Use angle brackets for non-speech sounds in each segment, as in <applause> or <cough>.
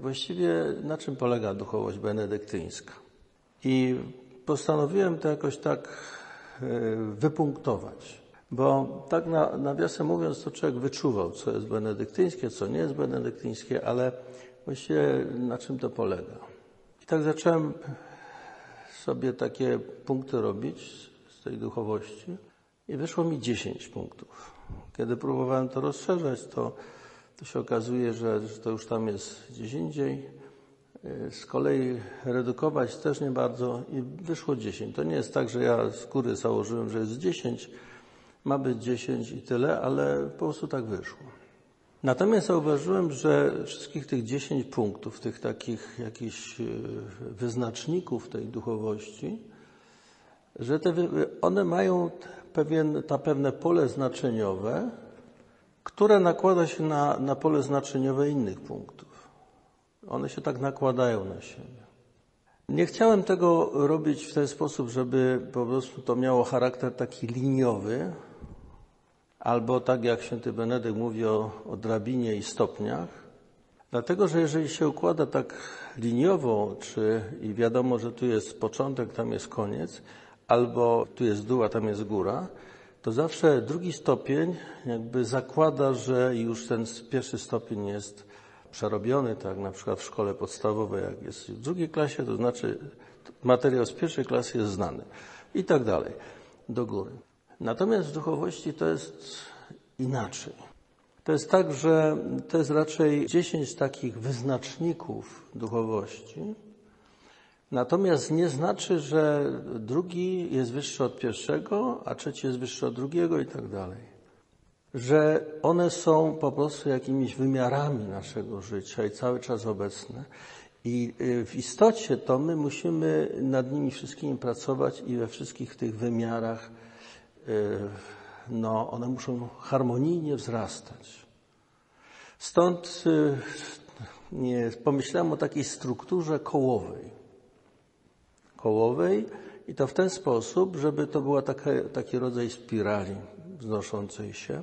właściwie na czym polega duchowość benedyktyńska. I postanowiłem to jakoś tak e, wypunktować. Bo tak na, nawiasem mówiąc, to człowiek wyczuwał, co jest benedyktyńskie, co nie jest benedyktyńskie, ale właściwie na czym to polega. I tak zacząłem sobie takie punkty robić z tej duchowości i wyszło mi 10 punktów. Kiedy próbowałem to rozszerzać, to, to się okazuje, że, to już tam jest gdzieś indziej. Z kolei redukować też nie bardzo i wyszło 10. To nie jest tak, że ja z góry założyłem, że jest 10, ma być 10 i tyle, ale po prostu tak wyszło. Natomiast zauważyłem, że wszystkich tych 10 punktów, tych takich jakichś e, wyznaczników tej duchowości, że te, one mają pewien, ta pewne pole znaczeniowe, które nakłada się na, na pole znaczeniowe innych punktów. One się tak nakładają na siebie. Nie chciałem tego robić w ten sposób, żeby po prostu to miało charakter taki liniowy, albo tak jak święty Benedykt mówi o, o drabinie i stopniach. Dlatego, że jeżeli się układa tak liniowo, czy i wiadomo, że tu jest początek, tam jest koniec, albo tu jest dół, a tam jest góra, to zawsze drugi stopień jakby zakłada, że już ten pierwszy stopień jest przerobiony, tak na przykład w szkole podstawowej, jak jest w drugiej klasie, to znaczy materiał z pierwszej klasy jest znany i tak dalej, do góry. Natomiast w duchowości to jest inaczej. To jest tak, że to jest raczej dziesięć takich wyznaczników duchowości, natomiast nie znaczy, że drugi jest wyższy od pierwszego, a trzeci jest wyższy od drugiego i tak dalej. Że one są po prostu jakimiś wymiarami naszego życia i cały czas obecne. I y, w istocie to my musimy nad nimi wszystkimi pracować i we wszystkich tych wymiarach Y, no, one muszą harmonijnie wzrastać. Stąd y, nie, pomyślałem o takiej strukturze kołowej. Kołowej i to w ten sposób, żeby to była taka, taki rodzaj spirali wznoszącej się.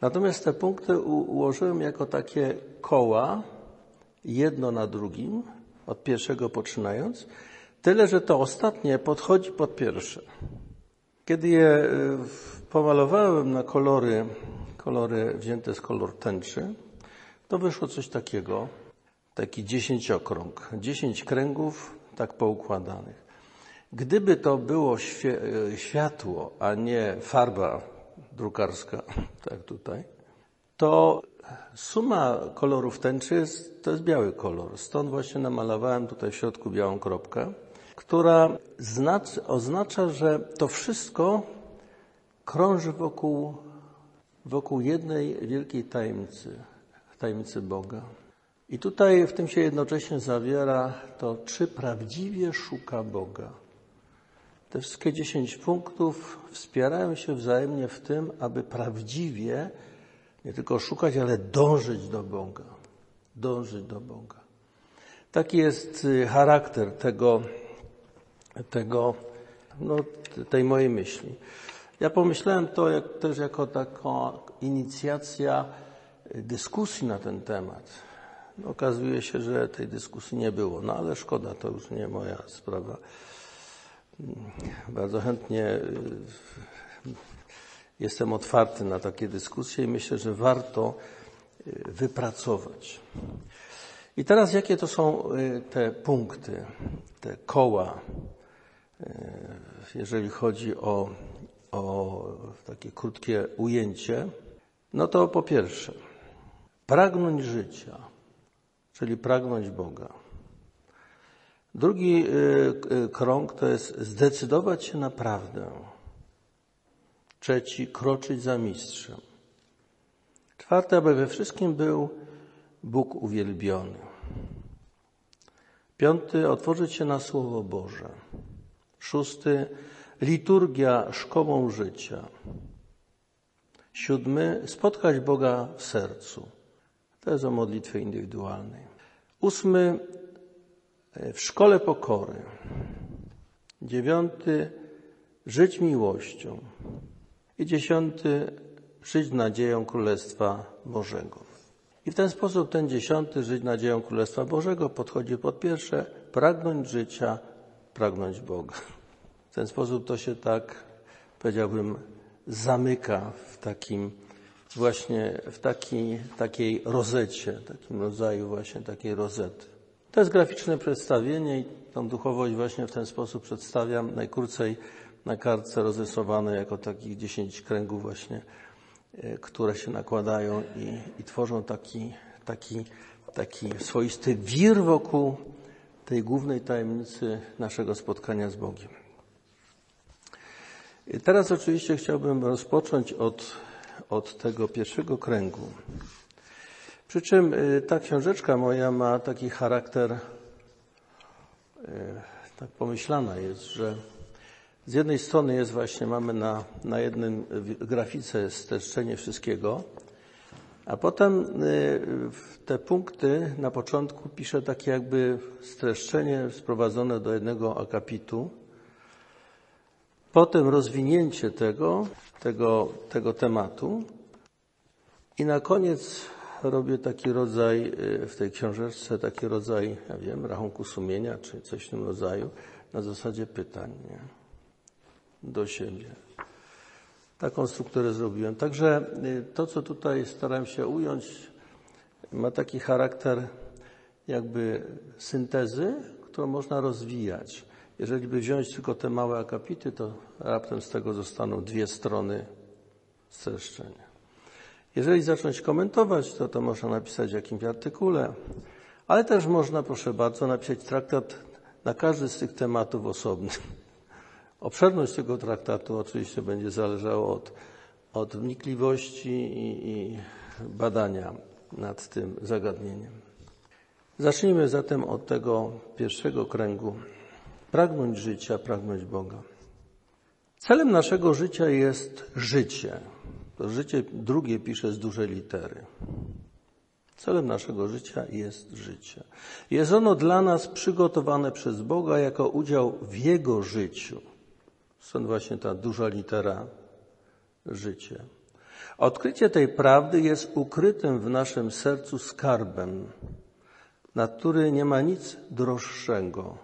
Natomiast te punkty ułożyłem jako takie koła, jedno na drugim, od pierwszego poczynając, tyle, że to ostatnie podchodzi pod pierwsze. Kiedy je e, pomalowałem na kolory, kolory wzięte z kolor tęczy, to wyszło coś takiego, taki dziesięciokrąg, dziesięć kręgów tak poukładanych. Gdyby to było e, światło, a nie farba drukarska, <laughs> tak tutaj, to suma kolorów tęczy jest, to jest biały kolor. Stąd właśnie namalowałem tutaj w środku białą kropkę która oznacza, że to wszystko krąży wokół, wokół jednej wielkiej tajemnicy, tajemnicy Boga. I tutaj w tym się jednocześnie zawiera to, czy prawdziwie szuka Boga. Te wszystkie dziesięć punktów wspierają się wzajemnie w tym, aby prawdziwie nie tylko szukać, ale dążyć do Boga. Dążyć do Boga. Taki jest y, charakter tego tego, no, tej mojej myśli. Ja pomyślałem to jak, też jako taka inicjacja dyskusji na ten temat. Okazuje się, że tej dyskusji nie było, no ale szkoda, to już nie moja sprawa. Bardzo chętnie y, jestem otwarty na takie dyskusje i myślę, że warto y, wypracować. I teraz jakie to są y, te punkty, te koła, jeżeli chodzi o, o takie krótkie ujęcie, no to po pierwsze, pragnąć życia, czyli pragnąć Boga. Drugi e, e, krąg to jest zdecydować się na prawdę. Trzeci, kroczyć za mistrzem. Czwarte, aby we wszystkim był Bóg uwielbiony. Piąty, otworzyć się na Słowo Boże. Szósty, liturgia szkołą życia. Siódmy, spotkać Boga w sercu. To jest o modlitwie indywidualnej. Ósmy, w szkole pokory. Dziewiąty, żyć miłością. I dziesiąty, żyć nadzieją Królestwa Bożego. I w ten sposób ten dziesiąty, żyć nadzieją Królestwa Bożego, podchodzi pod pierwsze, pragnąć życia, pragnąć Boga. W ten sposób to się tak, powiedziałbym, zamyka w takim właśnie, w taki, takiej rozecie, takim rodzaju właśnie takiej rozety. To jest graficzne przedstawienie i tą duchowość właśnie w ten sposób przedstawiam najkrócej na kartce rozrysowane jako takich dziesięć kręgów właśnie, e, które się nakładają i, i tworzą taki, taki, taki swoisty wir wokół tej głównej tajemnicy naszego spotkania z Bogiem. I teraz oczywiście chciałbym rozpocząć od, od tego pierwszego kręgu. Przy czym y, ta książeczka moja ma taki charakter, y, tak pomyślana jest, że z jednej strony jest właśnie, mamy na, na jednym grafice streszczenie wszystkiego, a potem y, te punkty na początku piszę takie jakby streszczenie sprowadzone do jednego akapitu, potem rozwinięcie tego, tego, tego tematu i na koniec robię taki rodzaj y, w tej książeczce, taki rodzaj, ja wiem, rachunku sumienia czy coś w tym rodzaju, na zasadzie pytań nie? do siebie. Taką strukturę zrobiłem. Także y, to, co tutaj starałem się ująć, ma taki charakter jakby syntezy, którą można rozwijać. Jeżeli by wziąć tylko te małe akapity, to raptem z tego zostaną dwie strony streszczenia. Jeżeli zacząć komentować, to to można napisać w jakimś artykule, ale też można, proszę bardzo, napisać traktat na każdy z tych tematów osobny. <laughs> Obszerność tego traktatu oczywiście będzie zależała od, od wnikliwości i, i badania nad tym zagadnieniem. Zacznijmy zatem od tego pierwszego kręgu. Pragnąć życia, pragnąć Boga. Celem naszego życia jest życie. To życie drugie pisze z dużej litery. Celem naszego życia jest życie. Jest ono dla nas przygotowane przez Boga jako udział w Jego życiu. Stąd właśnie ta duża litera życie. Odkrycie tej prawdy jest ukrytym w naszym sercu skarbem, na który nie ma nic droższego.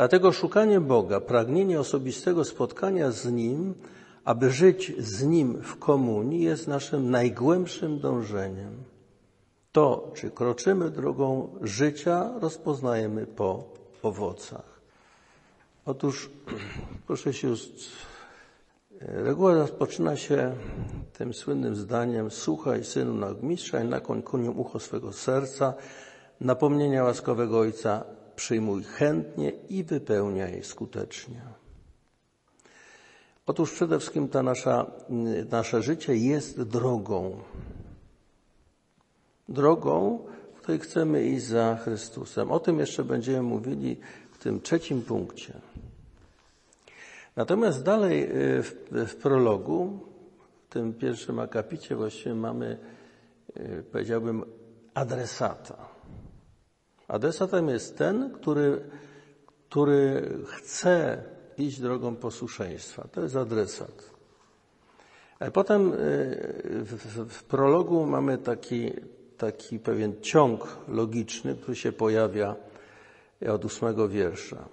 Dlatego szukanie Boga, pragnienie osobistego spotkania z Nim aby żyć z Nim w komunii, jest naszym najgłębszym dążeniem. To, czy kroczymy drogą życia, rozpoznajemy po owocach. Otóż, <clears throat> proszę się reguła rozpoczyna się tym słynnym zdaniem Słuchaj, synu, nagmistrza i nakłoń koniu ucho swego serca, napomnienia łaskowego Ojca przyjmuj chętnie i wypełniaj skutecznie. Otóż przede wszystkim ta nasza, nasze życie jest drogą. Drogą, w której chcemy iść za Chrystusem. O tym jeszcze będziemy mówili w tym trzecim punkcie. Natomiast dalej y, w, w prologu, w tym pierwszym akapicie właściwie mamy, y, powiedziałbym, adresata. Adresatem jest ten, który, który chce iść drogą posłuszeństwa. To jest adresat. Ale potem y, w, w prologu mamy taki, taki pewien ciąg logiczny, który się pojawia od ósmego wiersza.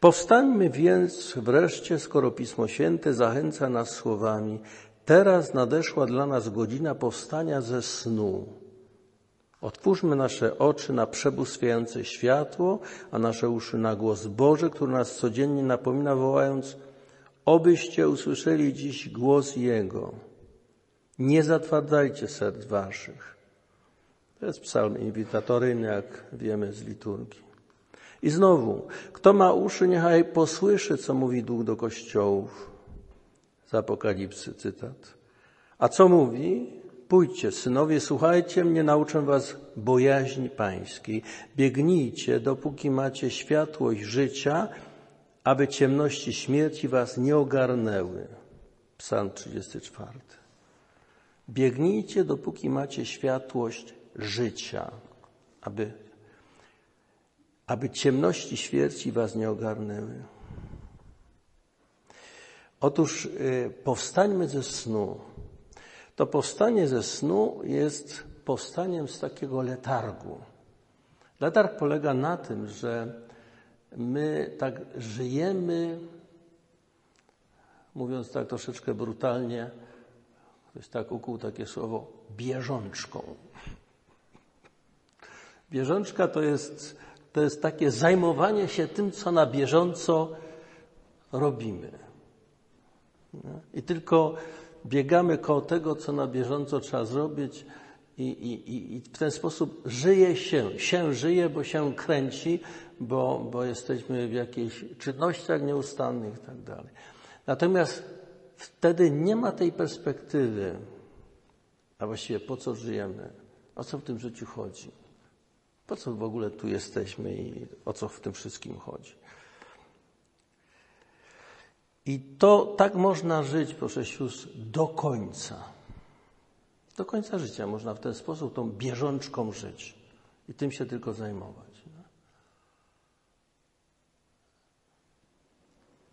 Powstańmy więc wreszcie, skoro Pismo Święte zachęca nas słowami, teraz nadeszła dla nas godzina powstania ze snu. Otwórzmy nasze oczy na przebóstwiające światło, a nasze uszy na głos Boży, który nas codziennie napomina, wołając: Obyście usłyszeli dziś głos Jego. Nie zatwardzajcie serc waszych. To jest psalm inwitatoryjny, jak wiemy z liturgii. I znowu, kto ma uszy, niechaj posłyszy, co mówi Duch do kościołów. Z Apokalipsy cytat. A co mówi? Pójdźcie, synowie, słuchajcie mnie, nauczę was bojaźni pańskiej. Biegnijcie, dopóki macie światłość życia, aby ciemności śmierci was nie ogarnęły. Psalm 34. Biegnijcie, dopóki macie światłość życia, aby, aby ciemności śmierci was nie ogarnęły. Otóż y, powstańmy ze snu. To powstanie ze snu jest powstaniem z takiego letargu. Letarg polega na tym, że my tak żyjemy, mówiąc tak troszeczkę brutalnie, ktoś tak ukuł takie słowo, bieżączką. Bieżączka to jest, to jest takie zajmowanie się tym, co na bieżąco robimy. I tylko biegamy koło tego, co na bieżąco trzeba zrobić, i, i, i w ten sposób żyje się. Się żyje, bo się kręci, bo, bo jesteśmy w jakichś czynnościach nieustannych i tak. Natomiast wtedy nie ma tej perspektywy, a właściwie po co żyjemy, o co w tym życiu chodzi, po co w ogóle tu jesteśmy i o co w tym wszystkim chodzi. I to tak można żyć, proszę sióstr, do końca. Do końca życia można w ten sposób tą bieżączką żyć i tym się tylko zajmować.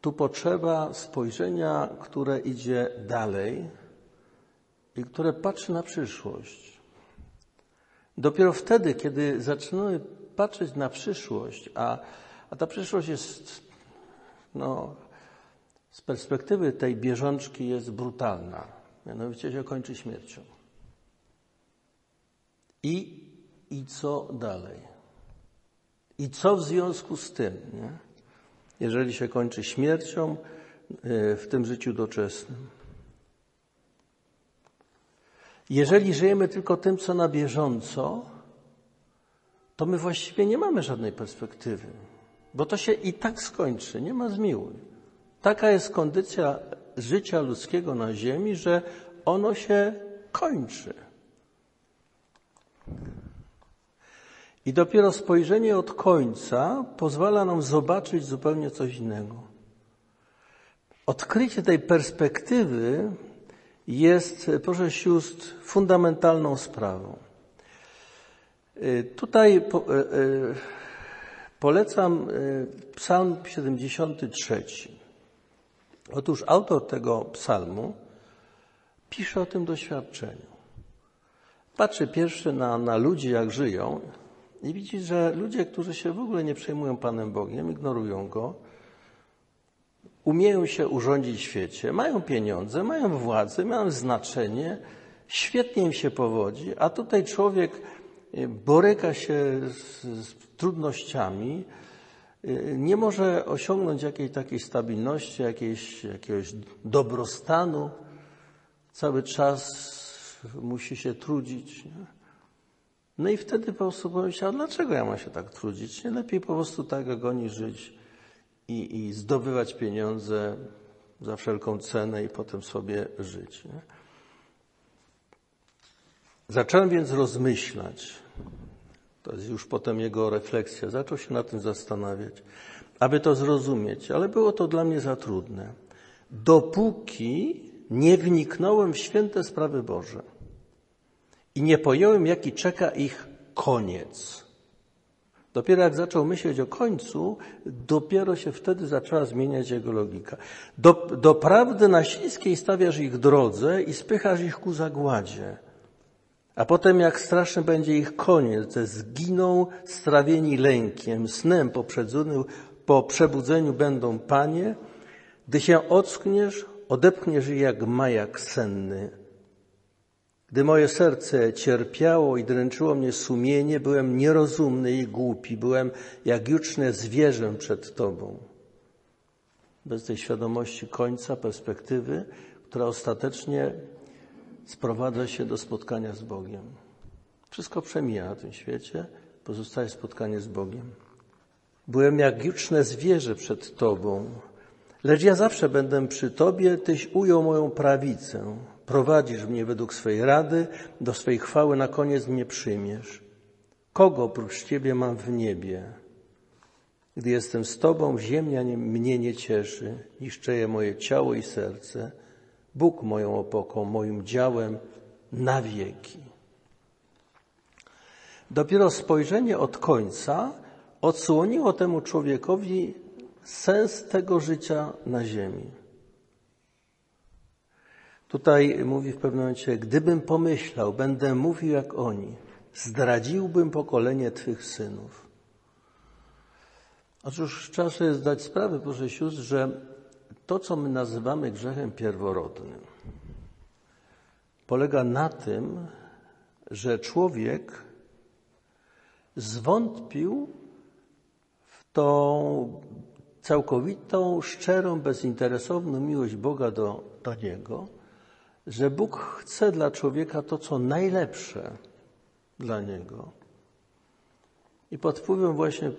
Tu potrzeba spojrzenia, które idzie dalej i które patrzy na przyszłość. Dopiero wtedy, kiedy zaczynamy patrzeć na przyszłość, a, a ta przyszłość jest, no, z perspektywy tej bieżączki jest brutalna. Mianowicie się kończy śmiercią. I, i co dalej? I co w związku z tym? Nie? jeżeli się kończy śmiercią e, w tym życiu doczesnym. Jeżeli żyjemy tylko tym, co na bieżąco, to my właściwie nie mamy żadnej perspektywy, bo to się i tak skończy, nie ma zmiłuj. Taka jest kondycja życia ludzkiego na Ziemi, że ono się kończy. I dopiero spojrzenie od końca pozwala nam zobaczyć zupełnie coś innego. Odkrycie tej perspektywy jest, proszę sióstr, fundamentalną sprawą. Y, tutaj po, y, y, polecam Psalm 73. Otóż autor tego psalmu pisze o tym doświadczeniu. Patrzy pierwszy na, na ludzi, jak żyją, i widzi, że ludzie, którzy się w ogóle nie przejmują Panem Bogiem, ignorują Go, umieją się urządzić w świecie, mają pieniądze, mają władzę, mają znaczenie, świetnie im się powodzi, a tutaj człowiek boryka się z, z trudnościami, nie może osiągnąć jakiejś takiej stabilności, jakiejś, jakiegoś dobrostanu, cały czas musi się trudzić. Nie? No i wtedy po prostu pomyślał, dlaczego ja mam się tak trudzić? Nie lepiej po prostu tak jak oni żyć i, i zdobywać pieniądze za wszelką cenę i potem sobie żyć. Nie? Zacząłem więc rozmyślać, to jest już potem jego refleksja, zaczął się na tym zastanawiać, aby to zrozumieć, ale było to dla mnie za trudne. Dopóki nie wniknąłem w święte sprawy Boże i nie pojąłem, jaki czeka ich koniec. Dopiero jak zaczął myśleć o końcu, dopiero się wtedy zaczęła zmieniać jego logika. Do, do prawdy na śliskiej stawiasz ich drodze i spychasz ich ku zagładzie. A potem jak straszny będzie ich koniec, zginą strawieni lękiem, snem poprzedzony, po przebudzeniu będą panie, gdy się ockniesz, odepchniesz jak majak senny, gdy moje serce cierpiało i dręczyło mnie sumienie, byłem nierozumny i głupi, byłem jak juczne zwierzę przed Tobą. Bez tej świadomości końca, perspektywy, która ostatecznie sprowadza się do spotkania z Bogiem. Wszystko przemija na tym świecie, pozostaje spotkanie z Bogiem. Byłem jak juczne zwierzę przed Tobą, lecz ja zawsze będę przy Tobie, Tyś ujął moją prawicę. Prowadzisz mnie według swej rady, do swej chwały na koniec mnie przyjmiesz. Kogo oprócz Ciebie mam w niebie? Gdy jestem z Tobą, ziemia nie, mnie nie cieszy, niszczeje moje ciało i serce. Bóg moją opoką, moim działem na wieki. Dopiero spojrzenie od końca odsłoniło temu człowiekowi sens tego życia na ziemi. Tutaj mówi w pewnym momencie, gdybym pomyślał, będę mówił jak oni, zdradziłbym pokolenie Twych synów. Otóż trzeba sobie zdać sprawę, proszę sióstr, że to, co my nazywamy grzechem pierworodnym, polega na tym, że człowiek zwątpił w tą całkowitą, szczerą, bezinteresowną miłość Boga do, do niego, że Bóg chce dla człowieka to, co najlepsze dla niego. I pod wpływem właśnie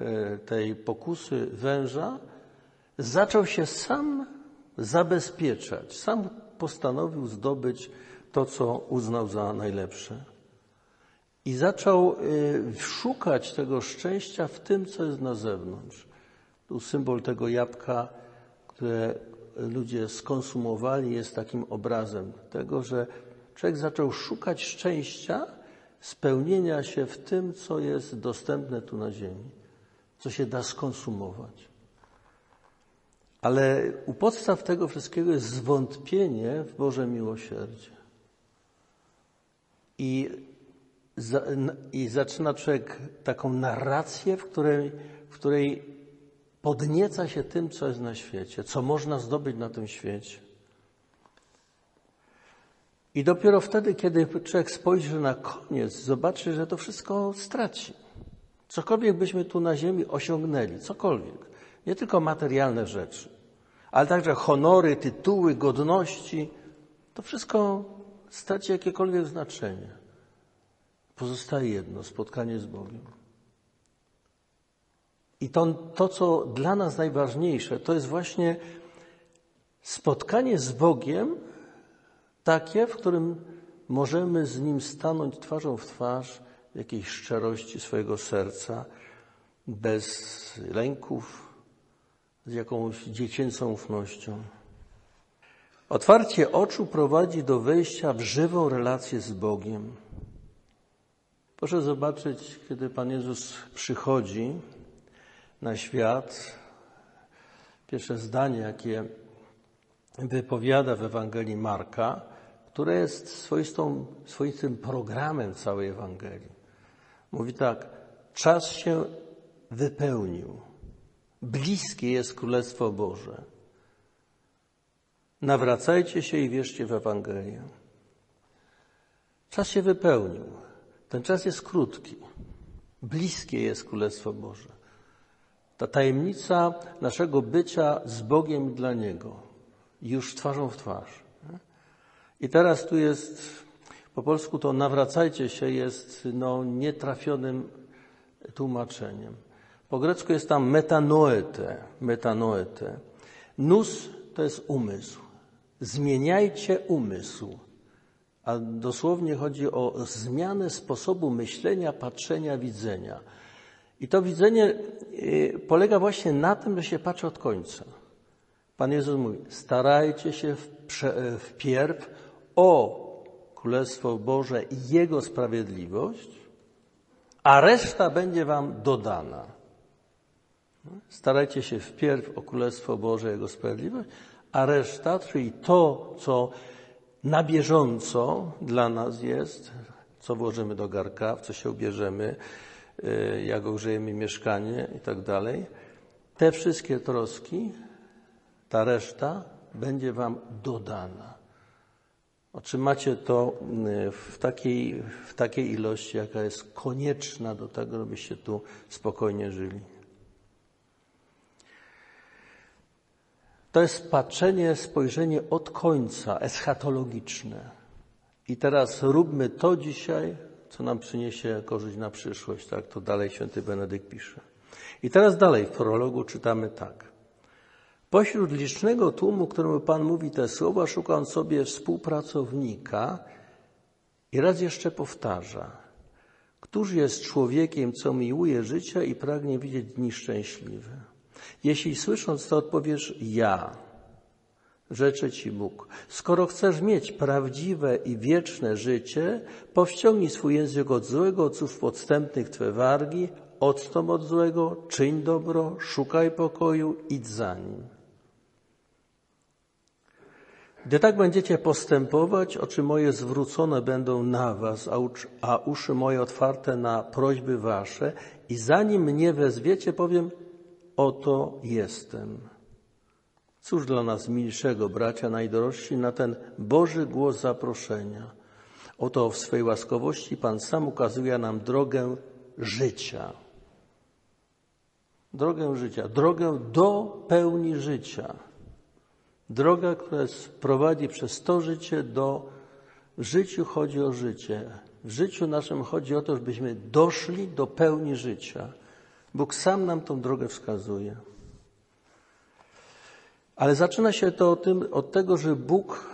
e, tej pokusy węża zaczął się sam zabezpieczać, sam postanowił zdobyć to, co uznał za najlepsze. I zaczął y, szukać tego szczęścia w tym, co jest na zewnątrz. Tu symbol tego jabłka, które ludzie skonsumowali, jest takim obrazem tego, że człowiek zaczął szukać szczęścia, spełnienia się w tym, co jest dostępne tu na ziemi, co się da skonsumować. Ale u podstaw tego wszystkiego jest zwątpienie w Boże miłosierdzie. I, za, i zaczyna człowiek taką narrację, w której, w której podnieca się tym, co jest na świecie, co można zdobyć na tym świecie. I dopiero wtedy, kiedy człowiek spojrzy na koniec, zobaczy, że to wszystko straci. Cokolwiek byśmy tu na ziemi osiągnęli, cokolwiek, nie tylko materialne rzeczy, ale także honory, tytuły, godności, to wszystko straci jakiekolwiek znaczenie. Pozostaje jedno spotkanie z Bogiem. I to, to, co dla nas najważniejsze, to jest właśnie spotkanie z Bogiem, takie, w którym możemy z Nim stanąć twarzą w twarz w jakiejś szczerości swojego serca, bez lęków, z jakąś dziecięcą ufnością. Otwarcie oczu prowadzi do wejścia w żywą relację z Bogiem. Proszę zobaczyć, kiedy Pan Jezus przychodzi na świat, pierwsze zdanie, jakie wypowiada w Ewangelii Marka, które jest swoistą, swoistym programem całej Ewangelii. Mówi tak, czas się wypełnił. Bliskie jest Królestwo Boże. Nawracajcie się i wierzcie w Ewangelię. Czas się wypełnił. Ten czas jest krótki. Bliskie jest Królestwo Boże. Ta tajemnica naszego bycia z Bogiem dla Niego, już twarzą w twarz. I teraz tu jest, po polsku to nawracajcie się jest no, nietrafionym tłumaczeniem. Po grecku jest tam metanoete, metanoete. Nus to jest umysł. Zmieniajcie umysł. A dosłownie chodzi o zmianę sposobu myślenia, patrzenia, widzenia. I to widzenie y, polega właśnie na tym, że się patrzy od końca. Pan Jezus mówi, starajcie się wpierw o Królestwo Boże i Jego sprawiedliwość, a reszta będzie wam dodana. Starajcie się wpierw o Królestwo Boże, Jego sprawiedliwość, a reszta, czyli to, co na bieżąco dla nas jest, co włożymy do garka, w co się ubierzemy, y, jak ogrzejemy mieszkanie i tak dalej, te wszystkie troski, ta reszta będzie Wam dodana. Otrzymacie to y, w takiej, w takiej ilości, jaka jest konieczna do tego, żebyście tu spokojnie żyli. To jest patrzenie, spojrzenie od końca, eschatologiczne. I teraz róbmy to dzisiaj, co nam przyniesie korzyść na przyszłość, tak to dalej święty Benedykt pisze. I teraz dalej w prologu czytamy tak. Pośród licznego tłumu, któremu Pan mówi te słowa, szuka on sobie współpracownika i raz jeszcze powtarza. Któż jest człowiekiem, co miłuje życia i pragnie widzieć dni szczęśliwe? Jeśli słysząc to odpowiesz ja, rzeczy Ci Bóg. Skoro chcesz mieć prawdziwe i wieczne życie, powściągnij swój język od złego, od słów podstępnych Twe wargi, odstąp od złego, czyń dobro, szukaj pokoju, idź za nim. Gdy tak będziecie postępować, oczy moje zwrócone będą na was, a, uszy moje otwarte na prośby wasze i zanim mnie wezwiecie, powiem, oto jestem. Cóż dla nas milszego, bracia najdrożsi, na ten Boży głos zaproszenia. Oto w swej łaskowości Pan sam ukazuje nam drogę życia. Drogę życia, drogę do pełni życia. Droga, która prowadzi przez to życie do. W życiu chodzi o życie. W życiu naszym chodzi o to, żebyśmy doszli do pełni życia. Bóg sam nam tą drogę wskazuje. Ale zaczyna się to od, tego, że Bóg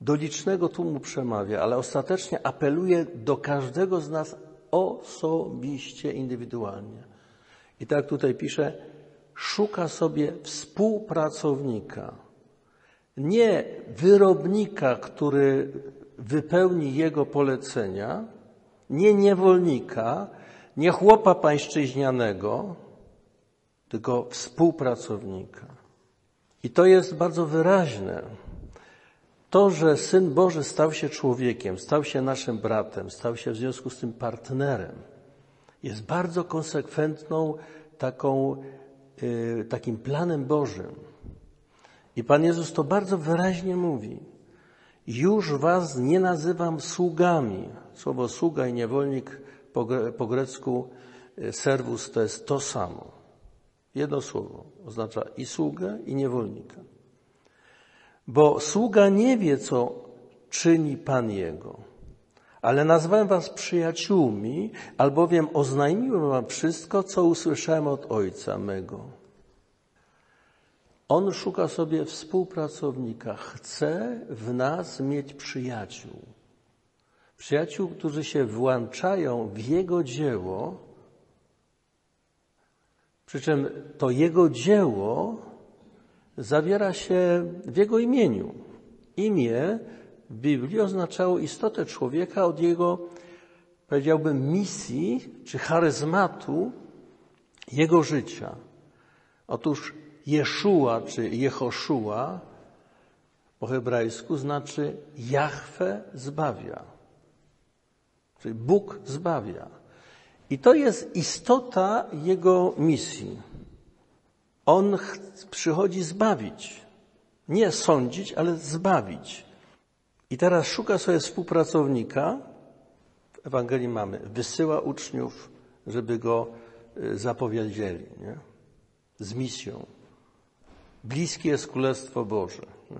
do licznego tłumu przemawia, ale ostatecznie apeluje do każdego z nas osobiście, indywidualnie. I tak tutaj pisze, szuka sobie współpracownika. Nie wyrobnika, który wypełni jego polecenia, nie niewolnika, nie chłopa pańszczyźnianego, tylko współpracownika. I to jest bardzo wyraźne. To, że Syn Boży stał się człowiekiem, stał się naszym bratem, stał się w związku z tym partnerem, jest bardzo konsekwentną taką, yy, takim planem Bożym. I Pan Jezus to bardzo wyraźnie mówi. Już was nie nazywam sługami. Słowo sługa i niewolnik po, po grecku y, servus to jest to samo. Jedno słowo oznacza i sługę, i niewolnika. Bo sługa nie wie, co czyni Pan Jego. Ale nazwałem was przyjaciółmi, albowiem oznajmiłem wam wszystko, co usłyszałem od Ojca mego. On szuka sobie współpracownika. Chce w nas mieć przyjaciół. Przyjaciół, którzy się włączają w Jego dzieło, przy czym to Jego dzieło zawiera się w Jego imieniu. Imię w Biblii oznaczało istotę człowieka od jego, powiedziałbym, misji czy charyzmatu jego życia. Otóż Jeszua czy Jehoszua po hebrajsku znaczy Jahwe zbawia. Czyli Bóg zbawia. I to jest istota jego misji. On przychodzi zbawić. Nie sądzić, ale zbawić. I teraz szuka sobie współpracownika. W Ewangelii mamy. Wysyła uczniów, żeby go y, zapowiedzieli. Nie? Z misją. Bliskie jest Królestwo Boże. Nie?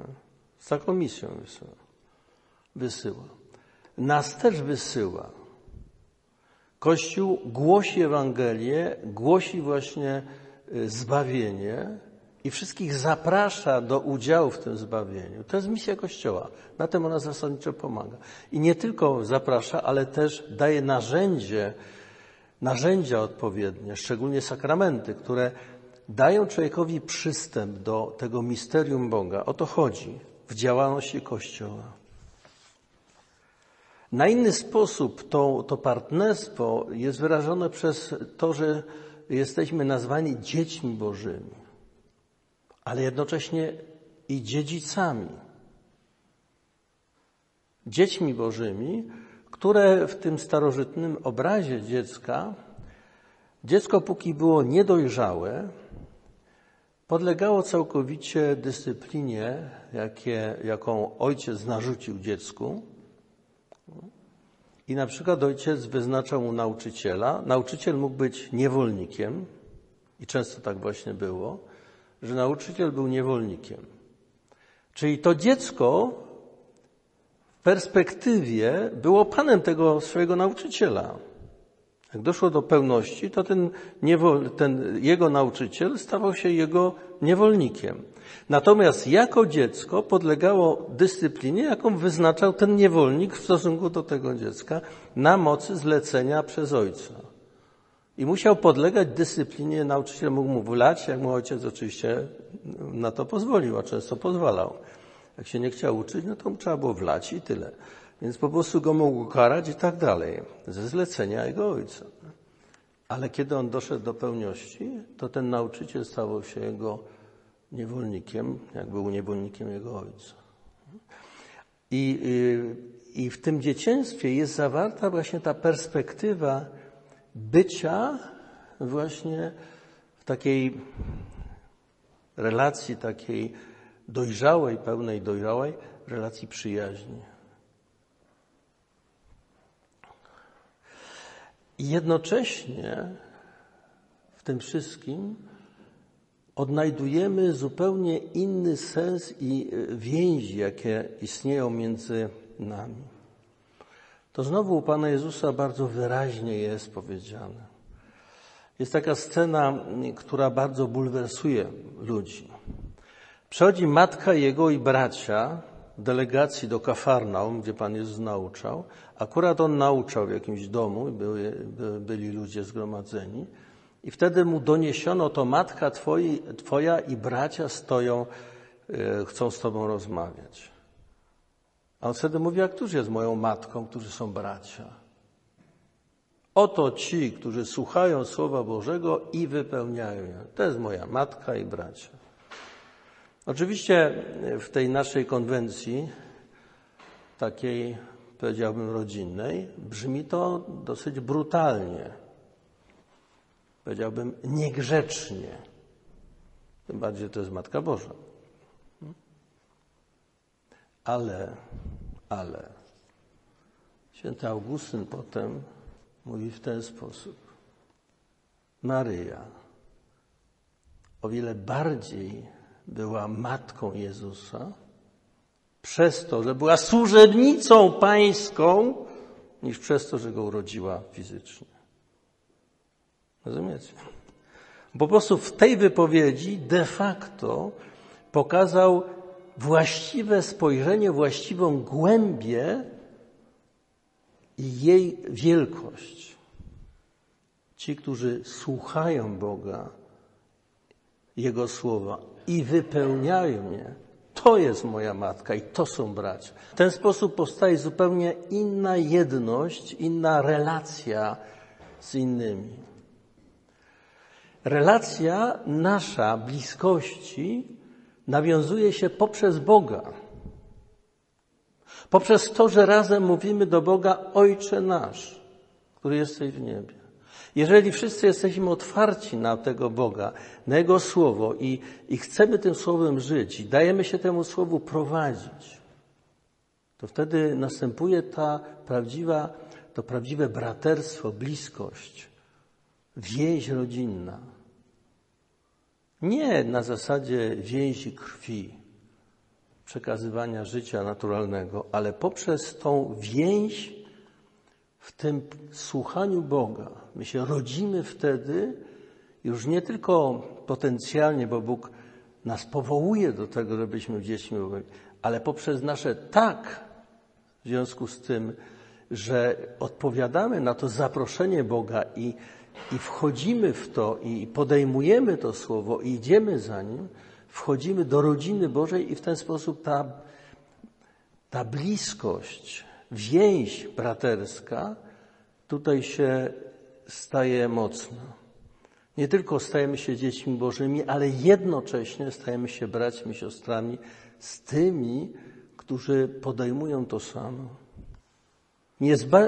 Z taką misją wysyła. Wysyła. Nas też wysyła. Kościół głosi Ewangelię, głosi właśnie y, zbawienie i wszystkich zaprasza do udziału w tym zbawieniu. To jest misja Kościoła. Na tym ona zasadniczo pomaga. I nie tylko zaprasza, ale też daje narzędzie, narzędzia odpowiednie, szczególnie sakramenty, które dają człowiekowi przystęp do tego misterium Boga. O to chodzi w działalności Kościoła. Na inny sposób to, to partnerstwo jest wyrażone przez to, że jesteśmy nazwani dziećmi Bożymi, ale jednocześnie i dziedzicami. Dziećmi Bożymi, które w tym starożytnym obrazie dziecka, dziecko póki było niedojrzałe, podlegało całkowicie dyscyplinie, jakie, jaką ojciec narzucił dziecku i na przykład ojciec wyznaczał mu nauczyciela. Nauczyciel mógł być niewolnikiem, i często tak właśnie było, że nauczyciel był niewolnikiem. Czyli to dziecko w perspektywie było panem tego swojego nauczyciela. Jak doszło do pełności, to ten, niewol, ten jego nauczyciel stawał się jego niewolnikiem. Natomiast jako dziecko podlegało dyscyplinie, jaką wyznaczał ten niewolnik w stosunku do tego dziecka na mocy zlecenia przez ojca. I musiał podlegać dyscyplinie, nauczyciel mógł mu wlać, jak mu ojciec oczywiście na to pozwolił, a często pozwalał. Jak się nie chciał uczyć, no to mu trzeba było wlać i tyle. Więc po prostu go mógł karać i tak dalej, ze zlecenia jego ojca. Ale kiedy on doszedł do pełności, to ten nauczyciel stał się jego niewolnikiem, jak był niewolnikiem jego ojca. I, y, I w tym dzieciństwie jest zawarta właśnie ta perspektywa bycia właśnie w takiej relacji, takiej dojrzałej, pełnej dojrzałej relacji przyjaźni. I jednocześnie w tym wszystkim odnajdujemy zupełnie inny sens i więzi, jakie istnieją między nami. To znowu u Pana Jezusa bardzo wyraźnie jest powiedziane. Jest taka scena, która bardzo bulwersuje ludzi. Przychodzi matka jego i bracia delegacji do Kafarnaum, gdzie Pan Jezus nauczał. Akurat on nauczał w jakimś domu, były, by, byli ludzie zgromadzeni. I wtedy mu doniesiono, to matka twoi, twoja i bracia stoją, e, chcą z tobą rozmawiać. A on wtedy mówi, a któż jest moją matką, którzy są bracia? Oto ci, którzy słuchają Słowa Bożego i wypełniają je. To jest moja matka i bracia. Oczywiście w tej naszej konwencji, takiej powiedziałbym rodzinnej, brzmi to dosyć brutalnie. Powiedziałbym niegrzecznie. Tym bardziej to jest Matka Boża. Ale, ale, święty Augustyn potem mówi w ten sposób. Maryja o wiele bardziej była matką Jezusa przez to, że była służebnicą pańską, niż przez to, że go urodziła fizycznie. Rozumiecie? Po prostu w tej wypowiedzi de facto pokazał właściwe spojrzenie, właściwą głębię i jej wielkość. Ci, którzy słuchają Boga, Jego słowa i wypełniają je, to jest moja matka i to są bracia. W ten sposób powstaje zupełnie inna jedność, inna relacja z innymi. Relacja nasza bliskości nawiązuje się poprzez Boga. Poprzez to, że razem mówimy do Boga Ojcze nasz, który jesteś w niebie. Jeżeli wszyscy jesteśmy otwarci na tego Boga, na Jego Słowo i, i chcemy tym Słowem żyć i dajemy się temu Słowu prowadzić, to wtedy następuje ta prawdziwa, to prawdziwe braterstwo, bliskość, więź rodzinna. Nie na zasadzie więzi krwi, przekazywania życia naturalnego, ale poprzez tą więź w tym słuchaniu Boga. My się rodzimy wtedy już nie tylko potencjalnie, bo Bóg nas powołuje do tego, żebyśmy dziećmi byli, ale poprzez nasze tak, w związku z tym, że odpowiadamy na to zaproszenie Boga i, i wchodzimy w to i podejmujemy to słowo i idziemy za nim, wchodzimy do rodziny Bożej i w ten sposób ta, ta bliskość, więź braterska tutaj się staje mocna. Nie tylko stajemy się dziećmi Bożymi, ale jednocześnie stajemy się braćmi, siostrami z tymi, którzy podejmują to samo.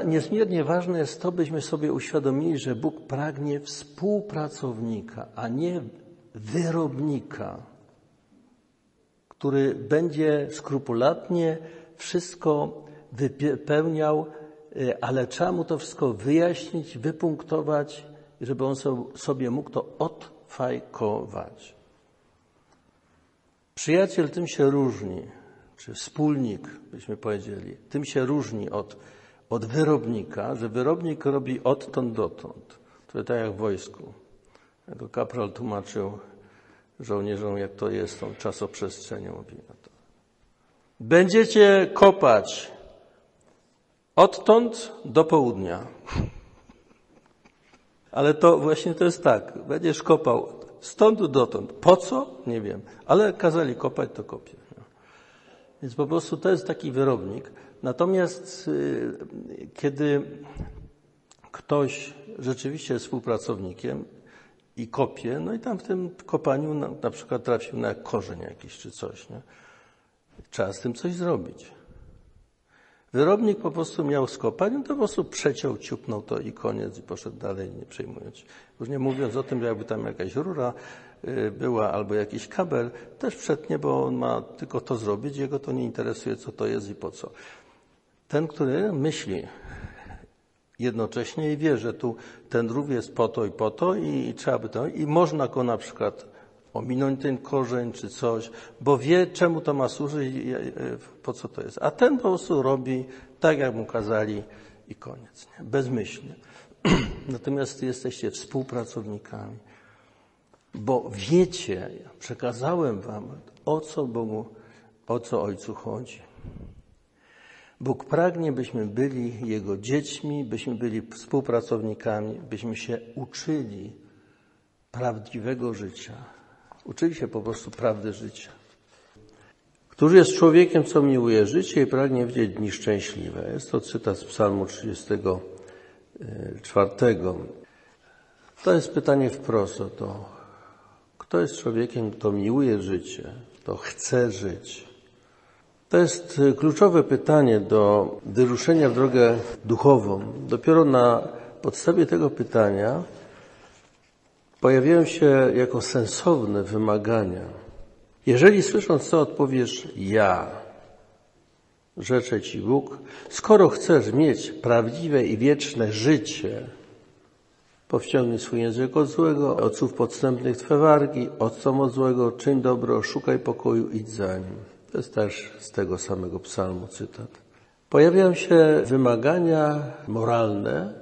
Niezmiernie ważne jest to, byśmy sobie uświadomili, że Bóg pragnie współpracownika, a nie wyrobnika który będzie skrupulatnie wszystko wypełniał, y, ale trzeba mu to wszystko wyjaśnić, wypunktować, żeby on sobie mógł to odfajkować. Przyjaciel tym się różni, czy wspólnik, byśmy powiedzieli, tym się różni od, od wyrobnika, że wyrobnik robi odtąd dotąd. To tak jak w wojsku. Jako kapral tłumaczył żołnierzom, jak to jest tą czasoprzestrzenią. No. Będziecie kopać odtąd do południa. Ale to właśnie to jest tak. Będziesz kopał stąd dotąd. Po co? Nie wiem. Ale kazali kopać, to kopię. Więc po prostu to jest taki wyrobnik. Natomiast y, kiedy ktoś rzeczywiście jest współpracownikiem, i kopie, no i tam w tym kopaniu na, na przykład trafił na korzeń jakiś czy coś. Nie? Trzeba z tym coś zrobić. Wyrobnik po prostu miał skopać, no to po prostu przeciął, ciupnął to i koniec i poszedł dalej, nie przejmując. Już nie mówiąc o tym, jakby tam jakaś rura y, była albo jakiś kabel, też przetnie, bo on ma tylko to zrobić, jego to nie interesuje, co to jest i po co. Ten, który myśli jednocześnie i wie, że tu ten rów jest po to i po to i, i trzeba by to, i można go na przykład ominąć ten korzeń czy coś, bo wie, czemu to ma służyć i po co to jest. A ten po prostu robi tak, jak mu kazali i koniec. Nie? Bezmyślnie. <clears throat> Natomiast jesteście współpracownikami, bo wiecie, przekazałem wam, o co Bogu, o co Ojcu chodzi. Bóg pragnie, byśmy byli Jego dziećmi, byśmy byli współpracownikami, byśmy się uczyli prawdziwego życia. Uczyli się po prostu prawdy życia. Któż jest człowiekiem, co miłuje życie i pragnie widzieć dni szczęśliwe? Jest to cytat z Psalmu 34. To jest pytanie wprost o to, kto jest człowiekiem, kto miłuje życie, kto chce żyć. To jest kluczowe pytanie do wyruszenia w drogę duchową. Dopiero na podstawie tego pytania pojawiają się jako sensowne wymagania. Jeżeli słysząc to odpowiesz ja, rzeczę Ci Bóg, skoro chcesz mieć prawdziwe i wieczne życie, powściągnij swój język od złego, od słów podstępnych Twe wargi, odstąp od złego, czyń dobro, szukaj pokoju, idź za nim. To jest też z tego samego psalmu cytat. Pojawiają się wymagania moralne,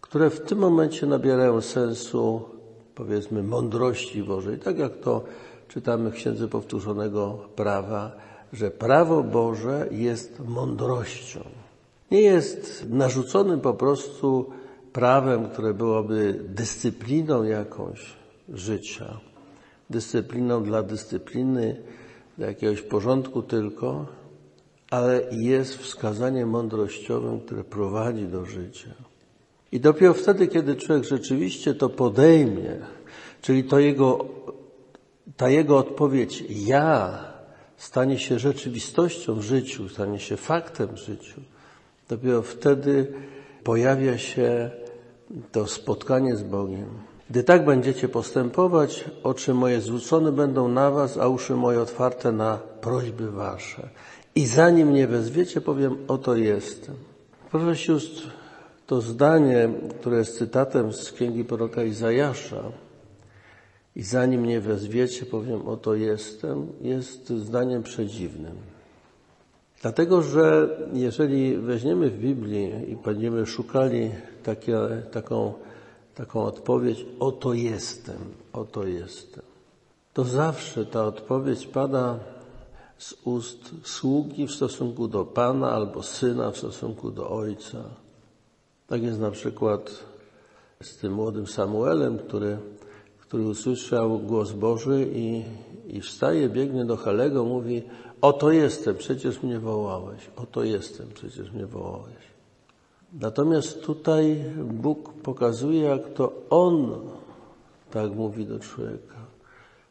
które w tym momencie nabierają sensu powiedzmy, mądrości Bożej, tak jak to czytamy w Księdze Powtórzonego Prawa, że prawo Boże jest mądrością. Nie jest narzuconym po prostu prawem, które byłoby dyscypliną jakąś życia, dyscypliną dla dyscypliny, dla jakiegoś porządku tylko, ale jest wskazaniem mądrościowym, które prowadzi do życia. I dopiero wtedy, kiedy człowiek rzeczywiście to podejmie, czyli to jego, ta jego odpowiedź ja stanie się rzeczywistością w życiu, stanie się faktem w życiu, dopiero wtedy pojawia się to spotkanie z Bogiem. Gdy tak będziecie postępować, oczy moje zwrócone będą na was, a uszy moje otwarte na prośby wasze. I zanim mnie wezwiecie, powiem, oto jestem. Proszę sióstr, to zdanie, które jest cytatem z księgi proroka Izajasza, i zanim mnie wezwiecie, powiem, oto jestem, jest zdaniem przedziwnym. Dlatego, że jeżeli weźmiemy w Biblii i będziemy szukali takie, taką, taką odpowiedź, oto jestem, oto jestem, to zawsze ta odpowiedź pada z ust sługi w stosunku do Pana albo syna w stosunku do Ojca. Tak jest na przykład z tym młodym Samuelem, który, który usłyszał głos Boży i, i wstaje, biegnie do Halego, mówi oto jestem, przecież mnie wołałeś, oto jestem, przecież mnie wołałeś. Natomiast tutaj Bóg pokazuje, jak to On tak mówi do człowieka.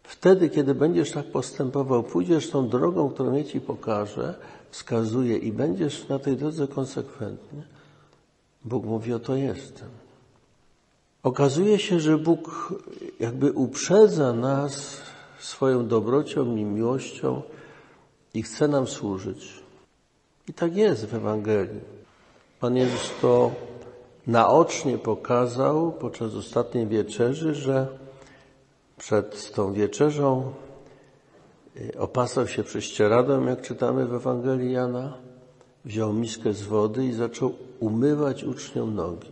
Wtedy, kiedy będziesz tak postępował, pójdziesz tą drogą, którą ja Ci pokażę, wskazuje i będziesz na tej drodze konsekwentny, Bóg mówi, oto jestem. Okazuje się, że Bóg jakby uprzedza nas swoją dobrocią i miłością i chce nam służyć. I tak jest w Ewangelii. Pan Jezus to naocznie pokazał podczas ostatniej wieczerzy, że przed tą wieczerzą y, opasał się prześcieradłem, jak czytamy w Ewangelii Jana, wziął miskę z wody i zaczął umywać uczniom nogi.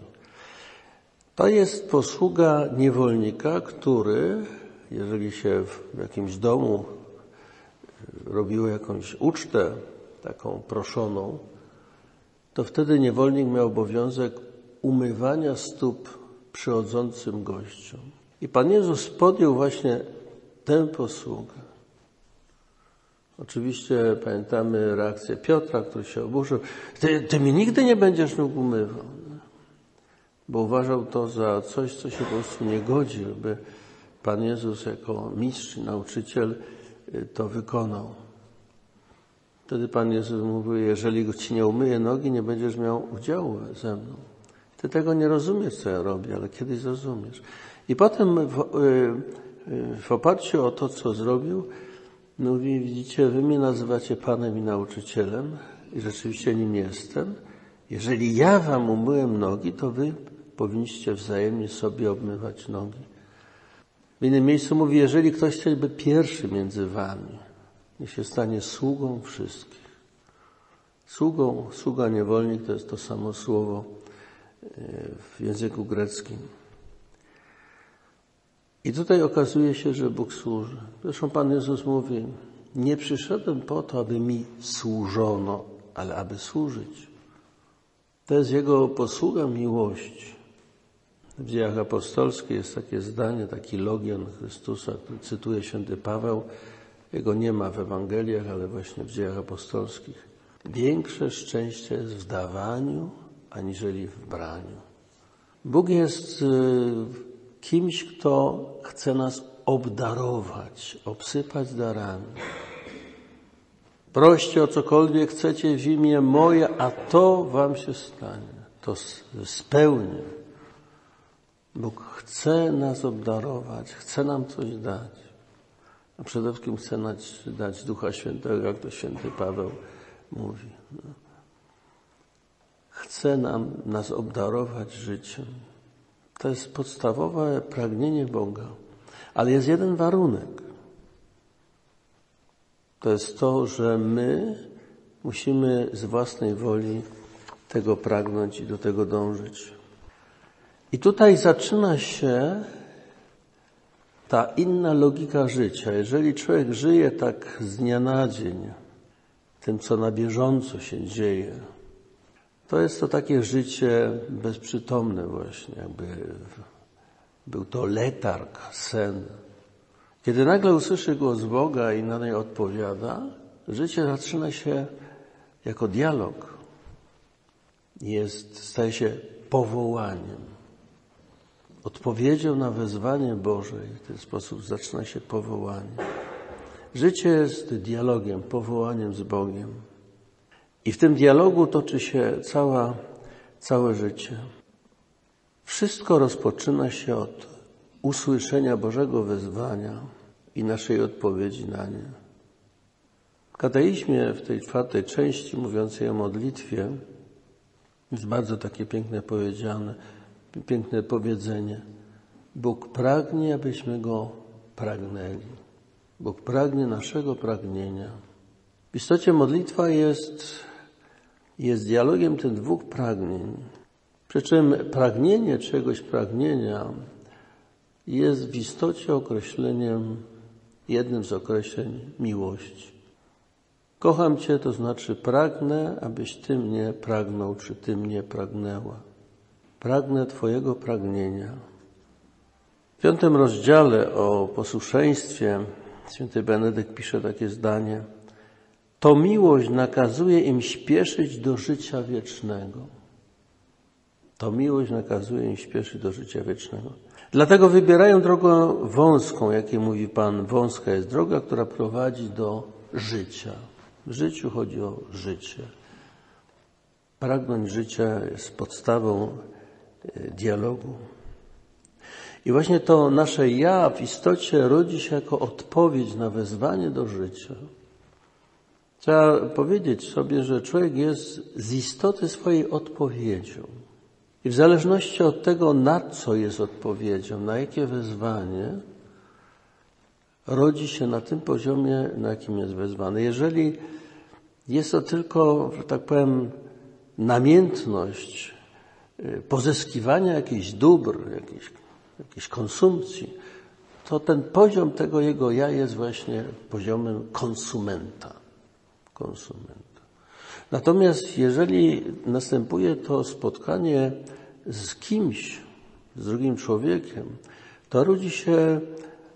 To jest posługa niewolnika, który, jeżeli się w jakimś domu robiło jakąś ucztę taką proszoną, to wtedy niewolnik miał obowiązek umywania stóp przychodzącym gościom. I Pan Jezus podjął właśnie tę posługę. Oczywiście pamiętamy reakcję Piotra, który się oburzył. Ty, ty mi nigdy nie będziesz mógł umywał. bo uważał to za coś, co się po prostu nie godzi, żeby Pan Jezus jako mistrz, nauczyciel y, to wykonał. Wtedy Pan Jezus mówił, jeżeli Ci nie umyję nogi, nie będziesz miał udziału ze mną. Ty tego nie rozumiesz, co ja robię, ale kiedyś zrozumiesz. I potem w, y, w oparciu o to, co zrobił, mówi, widzicie, wy mnie nazywacie Panem i nauczycielem i rzeczywiście nim jestem. Jeżeli ja wam umyłem nogi, to wy powinniście wzajemnie sobie obmywać nogi. W innym miejscu mówi, jeżeli ktoś chciałby pierwszy między wami, niech się stanie sługą wszystkich. Sługą, sługa niewolnik to jest to samo słowo e, w języku greckim. I tutaj okazuje się, że Bóg służy. Zresztą Pan Jezus mówi, nie przyszedłem po to, aby mi służono, ale aby służyć. To jest Jego posługa miłości. W dziejach apostolskich jest takie zdanie, taki logion Chrystusa, który cytuje święty Paweł. Jego nie ma w Ewangeliach, ale właśnie w dziejach apostolskich. Większe szczęście jest w dawaniu, aniżeli w braniu. Bóg jest y, kimś, kto chce nas obdarować, obsypać darami. Proście o cokolwiek chcecie w imię moje, a to wam się stanie. To spełni. Bóg chce nas obdarować, chce nam coś dać. A przede wszystkim chce dać, dać Ducha Świętego, jak to święty Paweł mówi. No. Chce nam, nas obdarować życiem. To jest podstawowe pragnienie Boga. Ale jest jeden warunek. To jest to, że my musimy z własnej woli tego pragnąć i do tego dążyć. I tutaj zaczyna się ta inna logika życia. Jeżeli człowiek żyje tak z dnia na dzień, tym, co na bieżąco się dzieje, to jest to takie życie bezprzytomne właśnie, jakby był to letarg, sen. Kiedy nagle usłyszy głos Boga i na niej odpowiada, życie zaczyna się jako dialog. Jest, staje się powołaniem. Odpowiedzią na wezwanie Boże i w ten sposób zaczyna się powołanie. Życie jest dialogiem, powołaniem z Bogiem. I w tym dialogu toczy się cała, całe życie. Wszystko rozpoczyna się od usłyszenia Bożego wezwania i naszej odpowiedzi na nie. W kateizmie, w tej czwartej części mówiącej o modlitwie, jest bardzo takie piękne powiedziane, piękne powiedzenie. Bóg pragnie, abyśmy Go pragnęli. Bóg pragnie naszego pragnienia. W istocie modlitwa jest jest dialogiem tych dwóch pragnień. Przy czym pragnienie czegoś pragnienia jest w istocie określeniem, jednym z określeń miłości. Kocham Cię, to znaczy pragnę, abyś Ty mnie pragnął, czy Ty mnie pragnęła. Pragnę Twojego pragnienia. W piątym rozdziale o posłuszeństwie święty Benedykt pisze takie zdanie – to miłość nakazuje im śpieszyć do życia wiecznego. To miłość nakazuje im śpieszyć do życia wiecznego. Dlatego wybierają drogę wąską, jakie mówi Pan. Wąska jest droga, która prowadzi do życia. W życiu chodzi o życie. Pragnąć życia jest podstawą e, dialogu. I właśnie to nasze ja w istocie rodzi się jako odpowiedź na wezwanie do życia. Trzeba powiedzieć sobie, że człowiek jest z istoty swojej odpowiedzią. I w zależności od tego, na co jest odpowiedzią, na jakie wezwanie, rodzi się na tym poziomie, na jakim jest wezwany. Jeżeli jest to tylko, że tak powiem, namiętność y, pozyskiwania jakichś dóbr, jakiejś, jakiejś konsumpcji, to ten poziom tego jego ja jest właśnie poziomem konsumenta konsumenta. Natomiast jeżeli następuje to spotkanie z kimś, z drugim człowiekiem, to rodzi się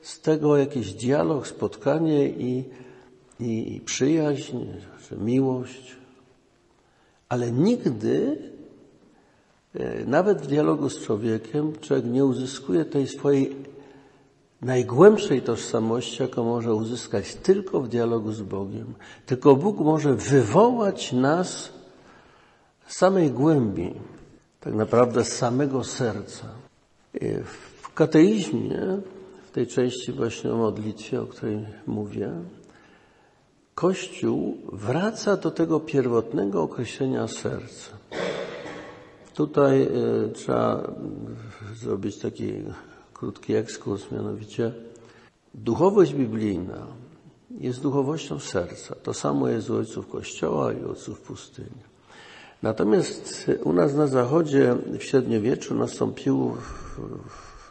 z tego jakiś dialog, spotkanie i, i, i przyjaźń, czy miłość, ale nigdy E, nawet w dialogu z człowiekiem człowiek nie uzyskuje tej swojej najgłębszej tożsamości, jaką może uzyskać tylko w dialogu z Bogiem. Tylko Bóg może wywołać nas z samej głębi, tak naprawdę z samego serca. E, w kateizmie, w tej części właśnie o modlitwie, o której mówię, Kościół wraca do tego pierwotnego określenia serca. Tutaj y, trzeba zrobić taki krótki ekskurs, mianowicie duchowość biblijna jest duchowością serca. To samo jest u ojców Kościoła i ojców pustyni. Natomiast u nas na zachodzie w średniowieczu nastąpił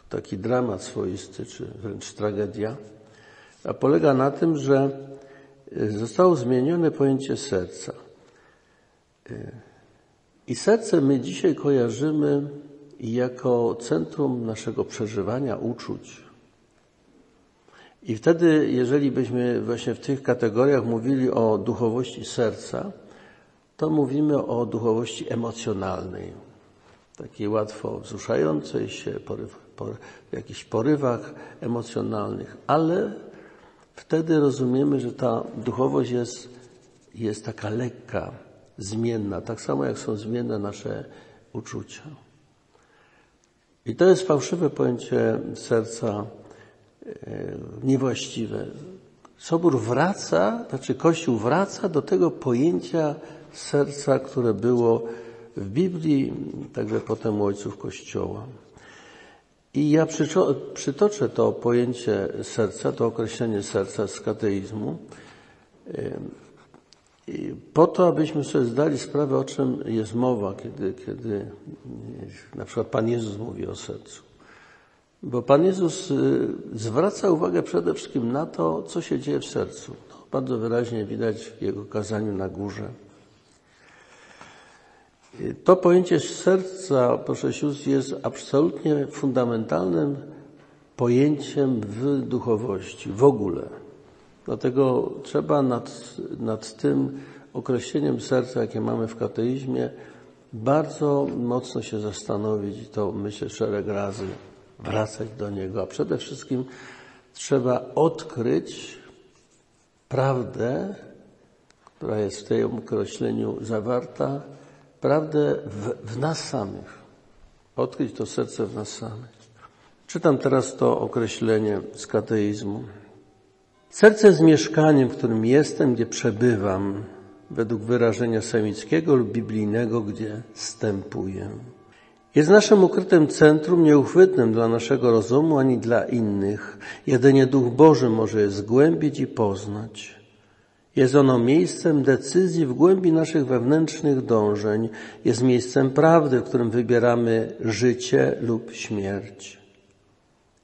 taki dramat swoisty, czy wręcz tragedia, a polega na tym, że zostało zmienione pojęcie serca. I serce my dzisiaj kojarzymy jako centrum naszego przeżywania uczuć. I wtedy, jeżeli byśmy właśnie w tych kategoriach mówili o duchowości serca, to mówimy o duchowości emocjonalnej, takiej łatwo wzruszającej się, poryw, pory, w jakichś porywach emocjonalnych, ale wtedy rozumiemy, że ta duchowość jest, jest taka lekka, zmienna, tak samo jak są zmienne nasze uczucia. I to jest fałszywe pojęcie serca e, niewłaściwe. Sobór wraca, znaczy Kościół wraca do tego pojęcia serca, które było w Biblii, także potem u ojców Kościoła. I ja przytoczę to pojęcie serca, to określenie serca z kateizmu, po to, abyśmy sobie zdali sprawę, o czym jest mowa, kiedy, kiedy na przykład Pan Jezus mówi o sercu. Bo Pan Jezus y, zwraca uwagę przede wszystkim na to, co się dzieje w sercu. To bardzo wyraźnie widać w Jego kazaniu na górze. To pojęcie serca, proszę sióstr, jest absolutnie fundamentalnym pojęciem w duchowości, w ogóle. Dlatego trzeba nad, nad tym określeniem serca, jakie mamy w kateizmie, bardzo mocno się zastanowić i to myślę szereg razy wracać do niego. A przede wszystkim trzeba odkryć prawdę, która jest w tym określeniu zawarta, prawdę w, w nas samych. Odkryć to serce w nas samych. Czytam teraz to określenie z kateizmu. Serce jest mieszkaniem, w którym jestem, gdzie przebywam, według wyrażenia semickiego lub biblijnego, gdzie stępuję. Jest naszym ukrytym centrum, nieuchwytnym dla naszego rozumu ani dla innych. Jedynie Duch Boży może je zgłębić i poznać. Jest ono miejscem decyzji w głębi naszych wewnętrznych dążeń. Jest miejscem prawdy, w którym wybieramy życie lub śmierć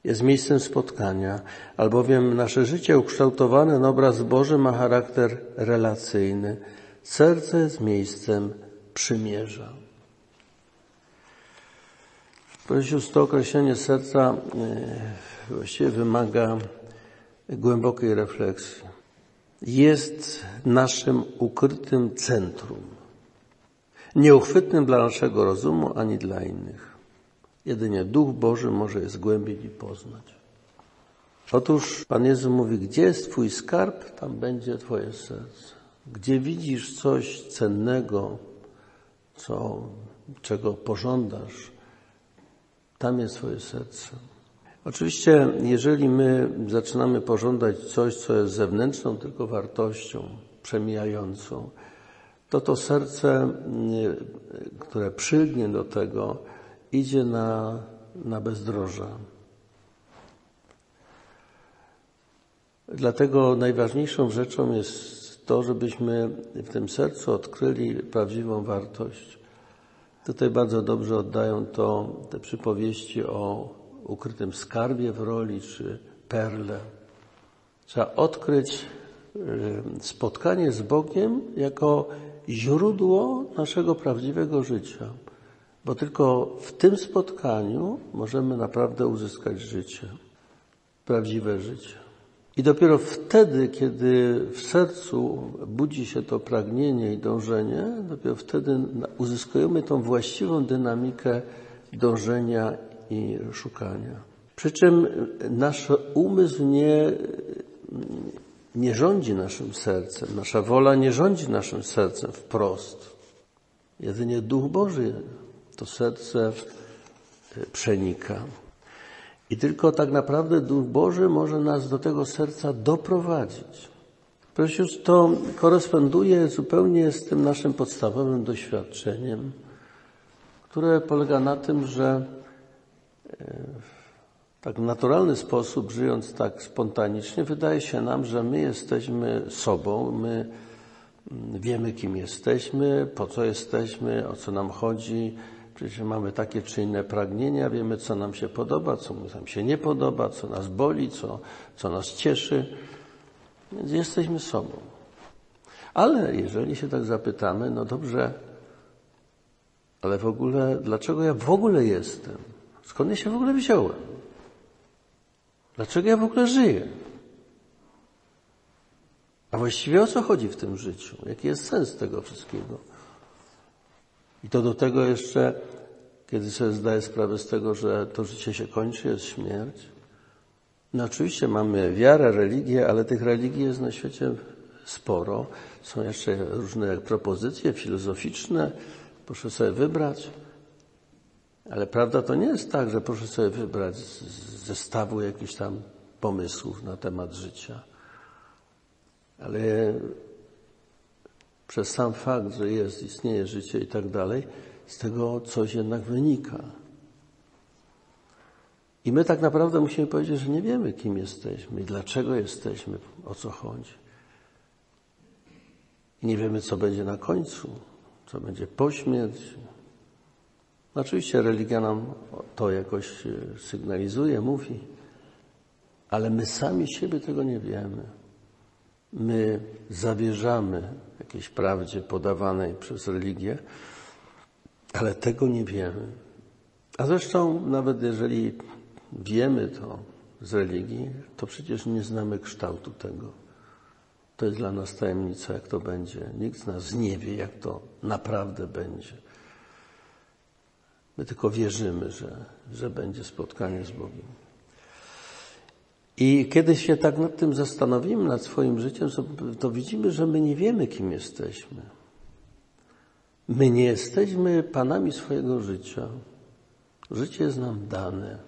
jest miejscem spotkania, albowiem nasze życie ukształtowane na obraz Boży ma charakter relacyjny. Serce jest miejscem przymierza. Proszę to określenie serca e, właściwie wymaga głębokiej refleksji. Jest naszym ukrytym centrum, nieuchwytnym dla naszego rozumu ani dla innych. Jedynie Duch Boży może je zgłębić i poznać. Otóż Pan Jezus mówi, gdzie jest Twój skarb, tam będzie Twoje serce. Gdzie widzisz coś cennego, co, czego pożądasz, tam jest Twoje serce. Oczywiście, jeżeli my zaczynamy pożądać coś, co jest zewnętrzną tylko wartością, przemijającą, to to serce, które przygnie do tego, idzie na, na bezdroża. Dlatego najważniejszą rzeczą jest to, żebyśmy w tym sercu odkryli prawdziwą wartość. Tutaj bardzo dobrze oddają to te przypowieści o ukrytym skarbie w roli czy perle. Trzeba odkryć y, spotkanie z Bogiem jako źródło naszego prawdziwego życia bo tylko w tym spotkaniu możemy naprawdę uzyskać życie, prawdziwe życie. I dopiero wtedy, kiedy w sercu budzi się to pragnienie i dążenie, dopiero wtedy uzyskujemy tą właściwą dynamikę dążenia i szukania. Przy czym nasz umysł nie, nie rządzi naszym sercem, nasza wola nie rządzi naszym sercem wprost. Jedynie Duch Boży to serce przenika. I tylko tak naprawdę Duch Boży może nas do tego serca doprowadzić. Proszę, to koresponduje zupełnie z tym naszym podstawowym doświadczeniem, które polega na tym, że e, w tak naturalny sposób, żyjąc tak spontanicznie, wydaje się nam, że my jesteśmy sobą, my mm, wiemy, kim jesteśmy, po co jesteśmy, o co nam chodzi, Przecież mamy takie czy inne pragnienia, wiemy, co nam się podoba, co nam się nie podoba, co nas boli, co, co nas cieszy. Więc jesteśmy sobą. Ale jeżeli się tak zapytamy, no dobrze, ale w ogóle, dlaczego ja w ogóle jestem? Skąd ja się w ogóle wziąłem? Dlaczego ja w ogóle żyję? A właściwie o co chodzi w tym życiu? Jaki jest sens tego wszystkiego? I to do tego jeszcze, kiedy sobie zdaję sprawę z tego, że to życie się kończy, jest śmierć. No oczywiście mamy wiarę, religię, ale tych religii jest na świecie sporo. Są jeszcze różne propozycje filozoficzne. Proszę sobie wybrać. Ale prawda to nie jest tak, że proszę sobie wybrać z zestawu jakichś tam pomysłów na temat życia. Ale przez sam fakt, że jest, istnieje życie i tak dalej, z tego coś jednak wynika. I my tak naprawdę musimy powiedzieć, że nie wiemy, kim jesteśmy i dlaczego jesteśmy, o co chodzi. I nie wiemy, co będzie na końcu, co będzie po śmierci. Oczywiście religia nam to jakoś e, sygnalizuje, mówi, ale my sami siebie tego nie wiemy. My zawierzamy jakiejś prawdzie podawanej przez religię, ale tego nie wiemy. A zresztą, nawet jeżeli wiemy to z religii, to przecież nie znamy kształtu tego. To jest dla nas tajemnica, jak to będzie. Nikt z nas nie wie, jak to naprawdę będzie. My tylko wierzymy, że, że będzie spotkanie z Bogiem. I kiedy się tak nad tym zastanowimy, nad swoim życiem, to widzimy, że my nie wiemy, kim jesteśmy. My nie jesteśmy panami swojego życia. Życie jest nam dane.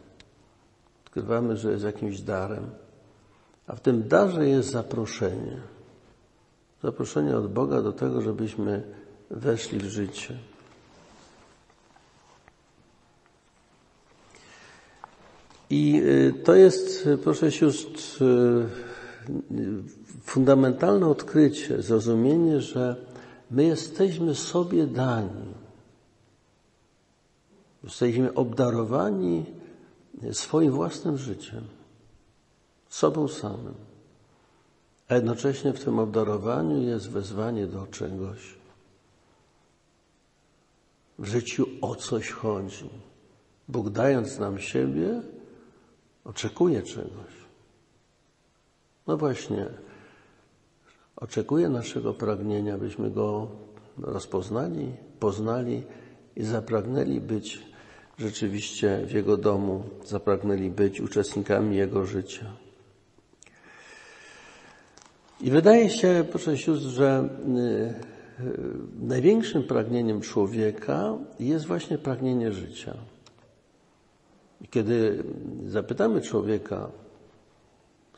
Odkrywamy, że jest jakimś darem. A w tym darze jest zaproszenie. Zaproszenie od Boga do tego, żebyśmy weszli w życie. I y, to jest, proszę sióstr, y, fundamentalne odkrycie, zrozumienie, że my jesteśmy sobie dani. Jesteśmy obdarowani swoim własnym życiem, sobą samym. A jednocześnie w tym obdarowaniu jest wezwanie do czegoś. W życiu o coś chodzi. Bóg dając nam siebie, oczekuje czegoś. No właśnie, oczekuje naszego pragnienia, byśmy go rozpoznali, poznali i zapragnęli być rzeczywiście w Jego domu, zapragnęli być uczestnikami Jego życia. I wydaje się, proszę sióstr, że y, y, największym pragnieniem człowieka jest właśnie pragnienie życia. I kiedy zapytamy człowieka,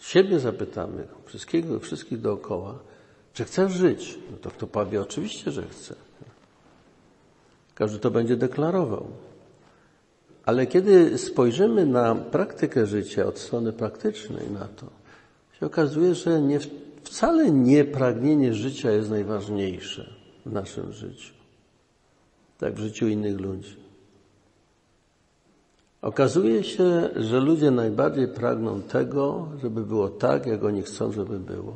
siebie zapytamy, wszystkiego, wszystkich dookoła, czy chcesz żyć? No to kto powie, oczywiście, że chce. Każdy to będzie deklarował. Ale kiedy spojrzymy na praktykę życia od strony praktycznej na to, się okazuje, że nie, wcale nie pragnienie życia jest najważniejsze w naszym życiu, tak w życiu innych ludzi. Okazuje się, że ludzie najbardziej pragną tego, żeby było tak, jak oni chcą, żeby było,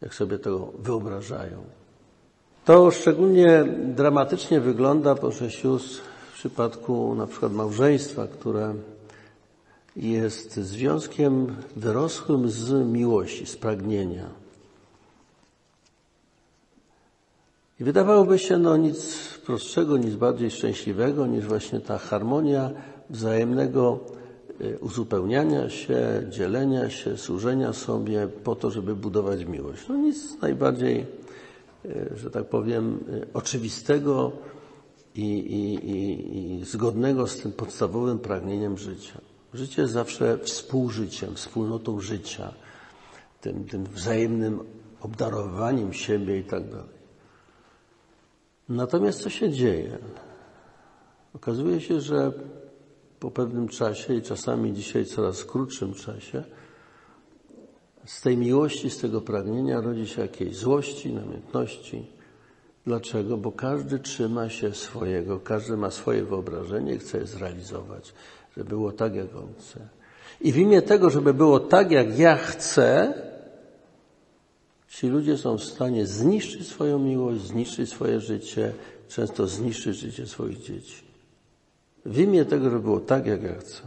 jak sobie tego wyobrażają. To szczególnie dramatycznie wygląda, proszę sióstr, w przypadku na przykład małżeństwa, które jest związkiem wyrosłym z miłości, z pragnienia. I wydawałoby się no nic prostszego, nic bardziej szczęśliwego niż właśnie ta harmonia wzajemnego y, uzupełniania się, dzielenia się, służenia sobie po to, żeby budować miłość. No nic najbardziej, y, że tak powiem, y, oczywistego i, i, i, i zgodnego z tym podstawowym pragnieniem życia. Życie jest zawsze współżyciem, wspólnotą życia, tym, tym wzajemnym obdarowaniem siebie i tak dalej. Natomiast co się dzieje? Okazuje się, że po pewnym czasie i czasami dzisiaj coraz krótszym czasie z tej miłości, z tego pragnienia rodzi się jakiejś złości, namiętności. Dlaczego? Bo każdy trzyma się swojego, każdy ma swoje wyobrażenie i chce je zrealizować, żeby było tak, jak on chce. I w imię tego, żeby było tak, jak ja chcę, Ci ludzie są w stanie zniszczyć swoją miłość, zniszczyć swoje życie, często zniszczyć życie swoich dzieci. W imię tego, żeby było tak, jak ja chcę.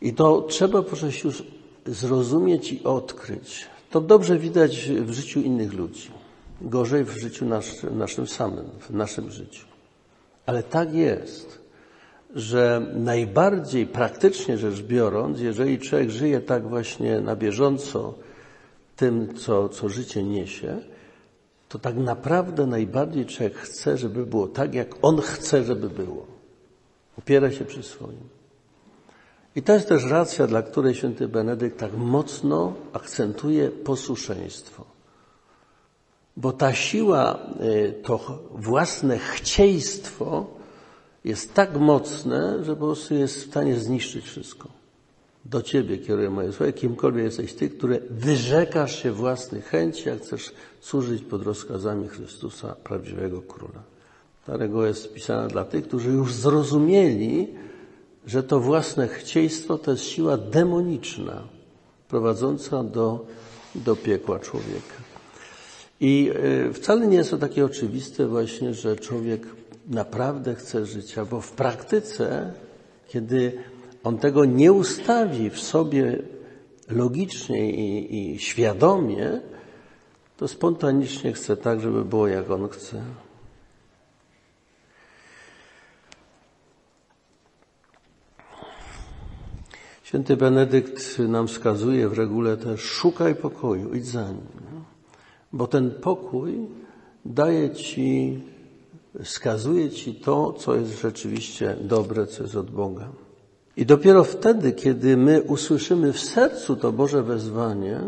I to trzeba proszę już zrozumieć i odkryć. To dobrze widać w życiu innych ludzi. Gorzej w życiu nasz, naszym samym, w naszym życiu. Ale tak jest, że najbardziej praktycznie rzecz biorąc, jeżeli człowiek żyje tak właśnie na bieżąco, tym, co, co życie niesie, to tak naprawdę najbardziej człowiek chce, żeby było tak, jak on chce, żeby było. Opiera się przy swoim. I to jest też racja, dla której święty Benedykt tak mocno akcentuje posłuszeństwo. Bo ta siła, y, to własne chcieństwo jest tak mocne, że po prostu jest w stanie zniszczyć wszystko. Do Ciebie kieruję moje słowa, kimkolwiek jesteś Ty, który wyrzekasz się własnych chęci, jak chcesz służyć pod rozkazami Chrystusa, prawdziwego Króla. Ta reguła jest pisana dla tych, którzy już zrozumieli, że to własne chcieństwo to jest siła demoniczna, prowadząca do, do piekła człowieka. I e, wcale nie jest to takie oczywiste właśnie, że człowiek naprawdę chce życia, bo w praktyce, kiedy on tego nie ustawi w sobie logicznie i, i świadomie, to spontanicznie chce tak, żeby było jak on chce. Święty Benedykt nam wskazuje w regule też szukaj pokoju, idź za nim. Bo ten pokój daje ci, wskazuje ci to, co jest rzeczywiście dobre, co jest od Boga. I dopiero wtedy, kiedy my usłyszymy w sercu to Boże wezwanie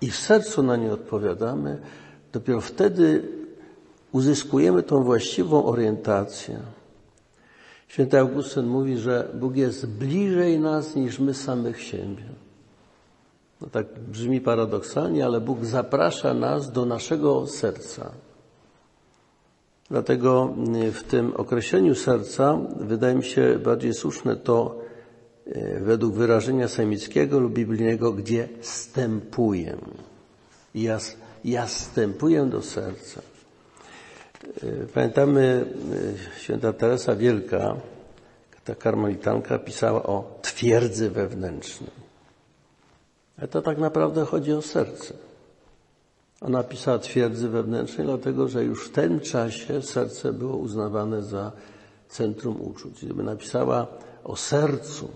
i w sercu na nie odpowiadamy, dopiero wtedy uzyskujemy tą właściwą orientację. Święty Augustyn mówi, że Bóg jest bliżej nas niż my samych siebie. No tak brzmi paradoksalnie, ale Bóg zaprasza nas do naszego serca. Dlatego y, w tym określeniu serca wydaje mi się bardziej słuszne to y, według wyrażenia semickiego lub biblijnego, gdzie stępuję. Ja, ja stępuję do serca. Y, pamiętamy święta Teresa Wielka, ta karmelitanka pisała o twierdzy wewnętrznej. Ale to tak naprawdę chodzi o serce. Ona pisała twierdzy wewnętrznej, dlatego że już w tym czasie serce było uznawane za centrum uczuć. Gdyby napisała o sercu,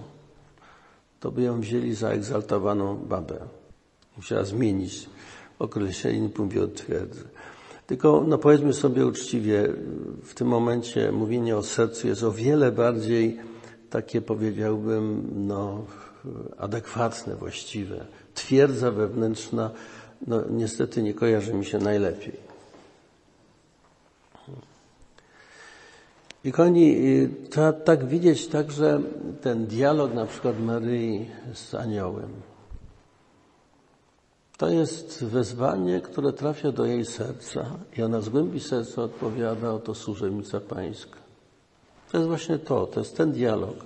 to by ją wzięli za egzaltowaną babę. Musiała zmienić określenie, nie mówię o twierdzy. Tylko, no powiedzmy sobie uczciwie, w tym momencie mówienie o sercu jest o wiele bardziej takie, powiedziałbym, no, adekwatne, właściwe. Twierdza wewnętrzna no niestety nie kojarzy mi się najlepiej. I kochani, trzeba tak widzieć także ten dialog na przykład Maryi z aniołem. To jest wezwanie, które trafia do jej serca i ona z głębi serca odpowiada, oto służebnica pańska. To jest właśnie to, to jest ten dialog,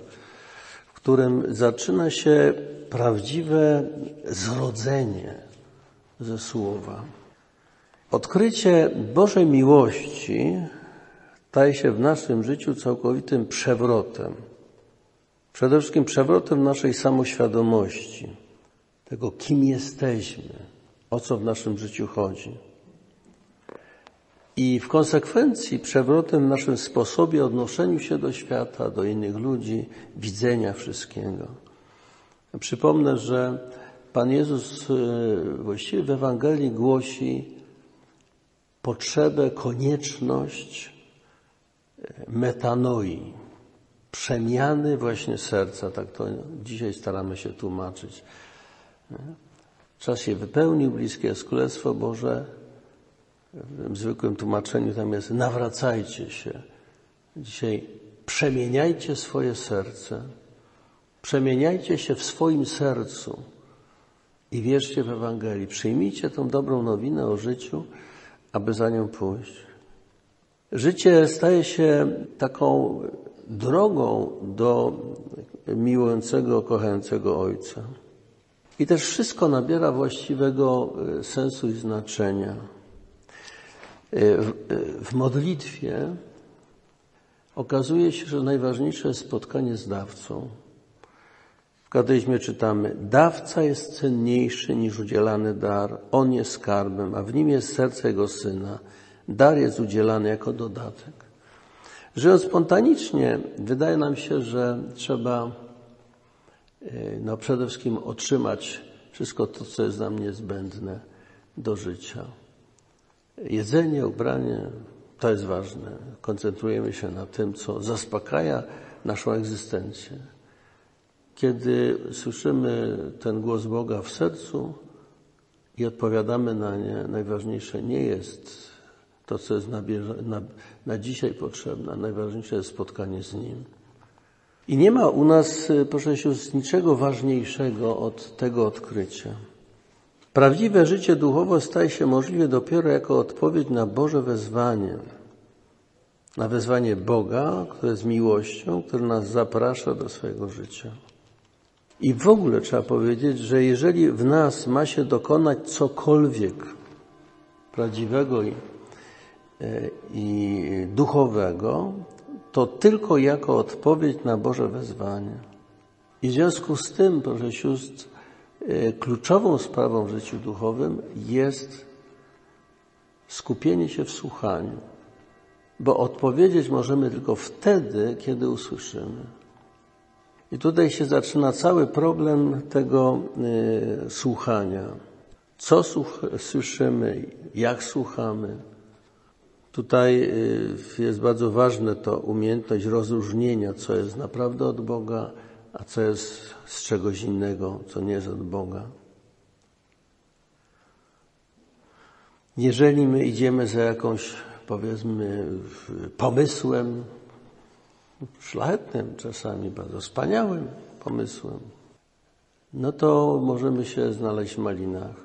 w którym zaczyna się prawdziwe zrodzenie ze słowa. Odkrycie Bożej miłości staje się w naszym życiu całkowitym przewrotem. Przede wszystkim przewrotem naszej samoświadomości, tego kim jesteśmy, o co w naszym życiu chodzi. I w konsekwencji przewrotem w naszym sposobie odnoszeniu się do świata, do innych ludzi, widzenia wszystkiego. Przypomnę, że Pan Jezus y, właściwie w Ewangelii głosi potrzebę, konieczność y, metanoi, przemiany właśnie serca, tak to dzisiaj staramy się tłumaczyć. Czas się wypełnił, bliskie jest Królestwo Boże. W zwykłym tłumaczeniu tam jest nawracajcie się. Dzisiaj przemieniajcie swoje serce. Przemieniajcie się w swoim sercu i wierzcie w Ewangelii. Przyjmijcie tą dobrą nowinę o życiu, aby za nią pójść. Życie staje się taką drogą do miłującego, kochającego Ojca. I też wszystko nabiera właściwego e, sensu i znaczenia. W, e, w modlitwie okazuje się, że najważniejsze jest spotkanie z dawcą. W kateizmie czytamy, dawca jest cenniejszy niż udzielany dar, on jest skarbem, a w nim jest serce jego syna. Dar jest udzielany jako dodatek. Żyjąc spontanicznie, wydaje nam się, że trzeba no, przede wszystkim otrzymać wszystko to, co jest nam niezbędne do życia. Jedzenie, ubranie, to jest ważne. Koncentrujemy się na tym, co zaspokaja naszą egzystencję. Kiedy słyszymy ten głos Boga w sercu i odpowiadamy na nie, najważniejsze nie jest to, co jest na, na, na dzisiaj potrzebne. Najważniejsze jest spotkanie z Nim. I nie ma u nas, proszę sióstr, niczego ważniejszego od tego odkrycia. Prawdziwe życie duchowe staje się możliwe dopiero jako odpowiedź na Boże wezwanie. Na wezwanie Boga, które jest miłością, który nas zaprasza do swojego życia. I w ogóle trzeba powiedzieć, że jeżeli w nas ma się dokonać cokolwiek prawdziwego i, e, i duchowego, to tylko jako odpowiedź na Boże wezwanie. I w związku z tym, proszę sióstr, e, kluczową sprawą w życiu duchowym jest skupienie się w słuchaniu, bo odpowiedzieć możemy tylko wtedy, kiedy usłyszymy. I tutaj się zaczyna cały problem tego y, słuchania. Co słyszymy, jak słuchamy. Tutaj y, jest bardzo ważne to umiejętność rozróżnienia, co jest naprawdę od Boga, a co jest z czegoś innego, co nie jest od Boga. Jeżeli my idziemy za jakąś, powiedzmy, pomysłem, szlachetnym, czasami bardzo wspaniałym pomysłem, no to możemy się znaleźć w malinach.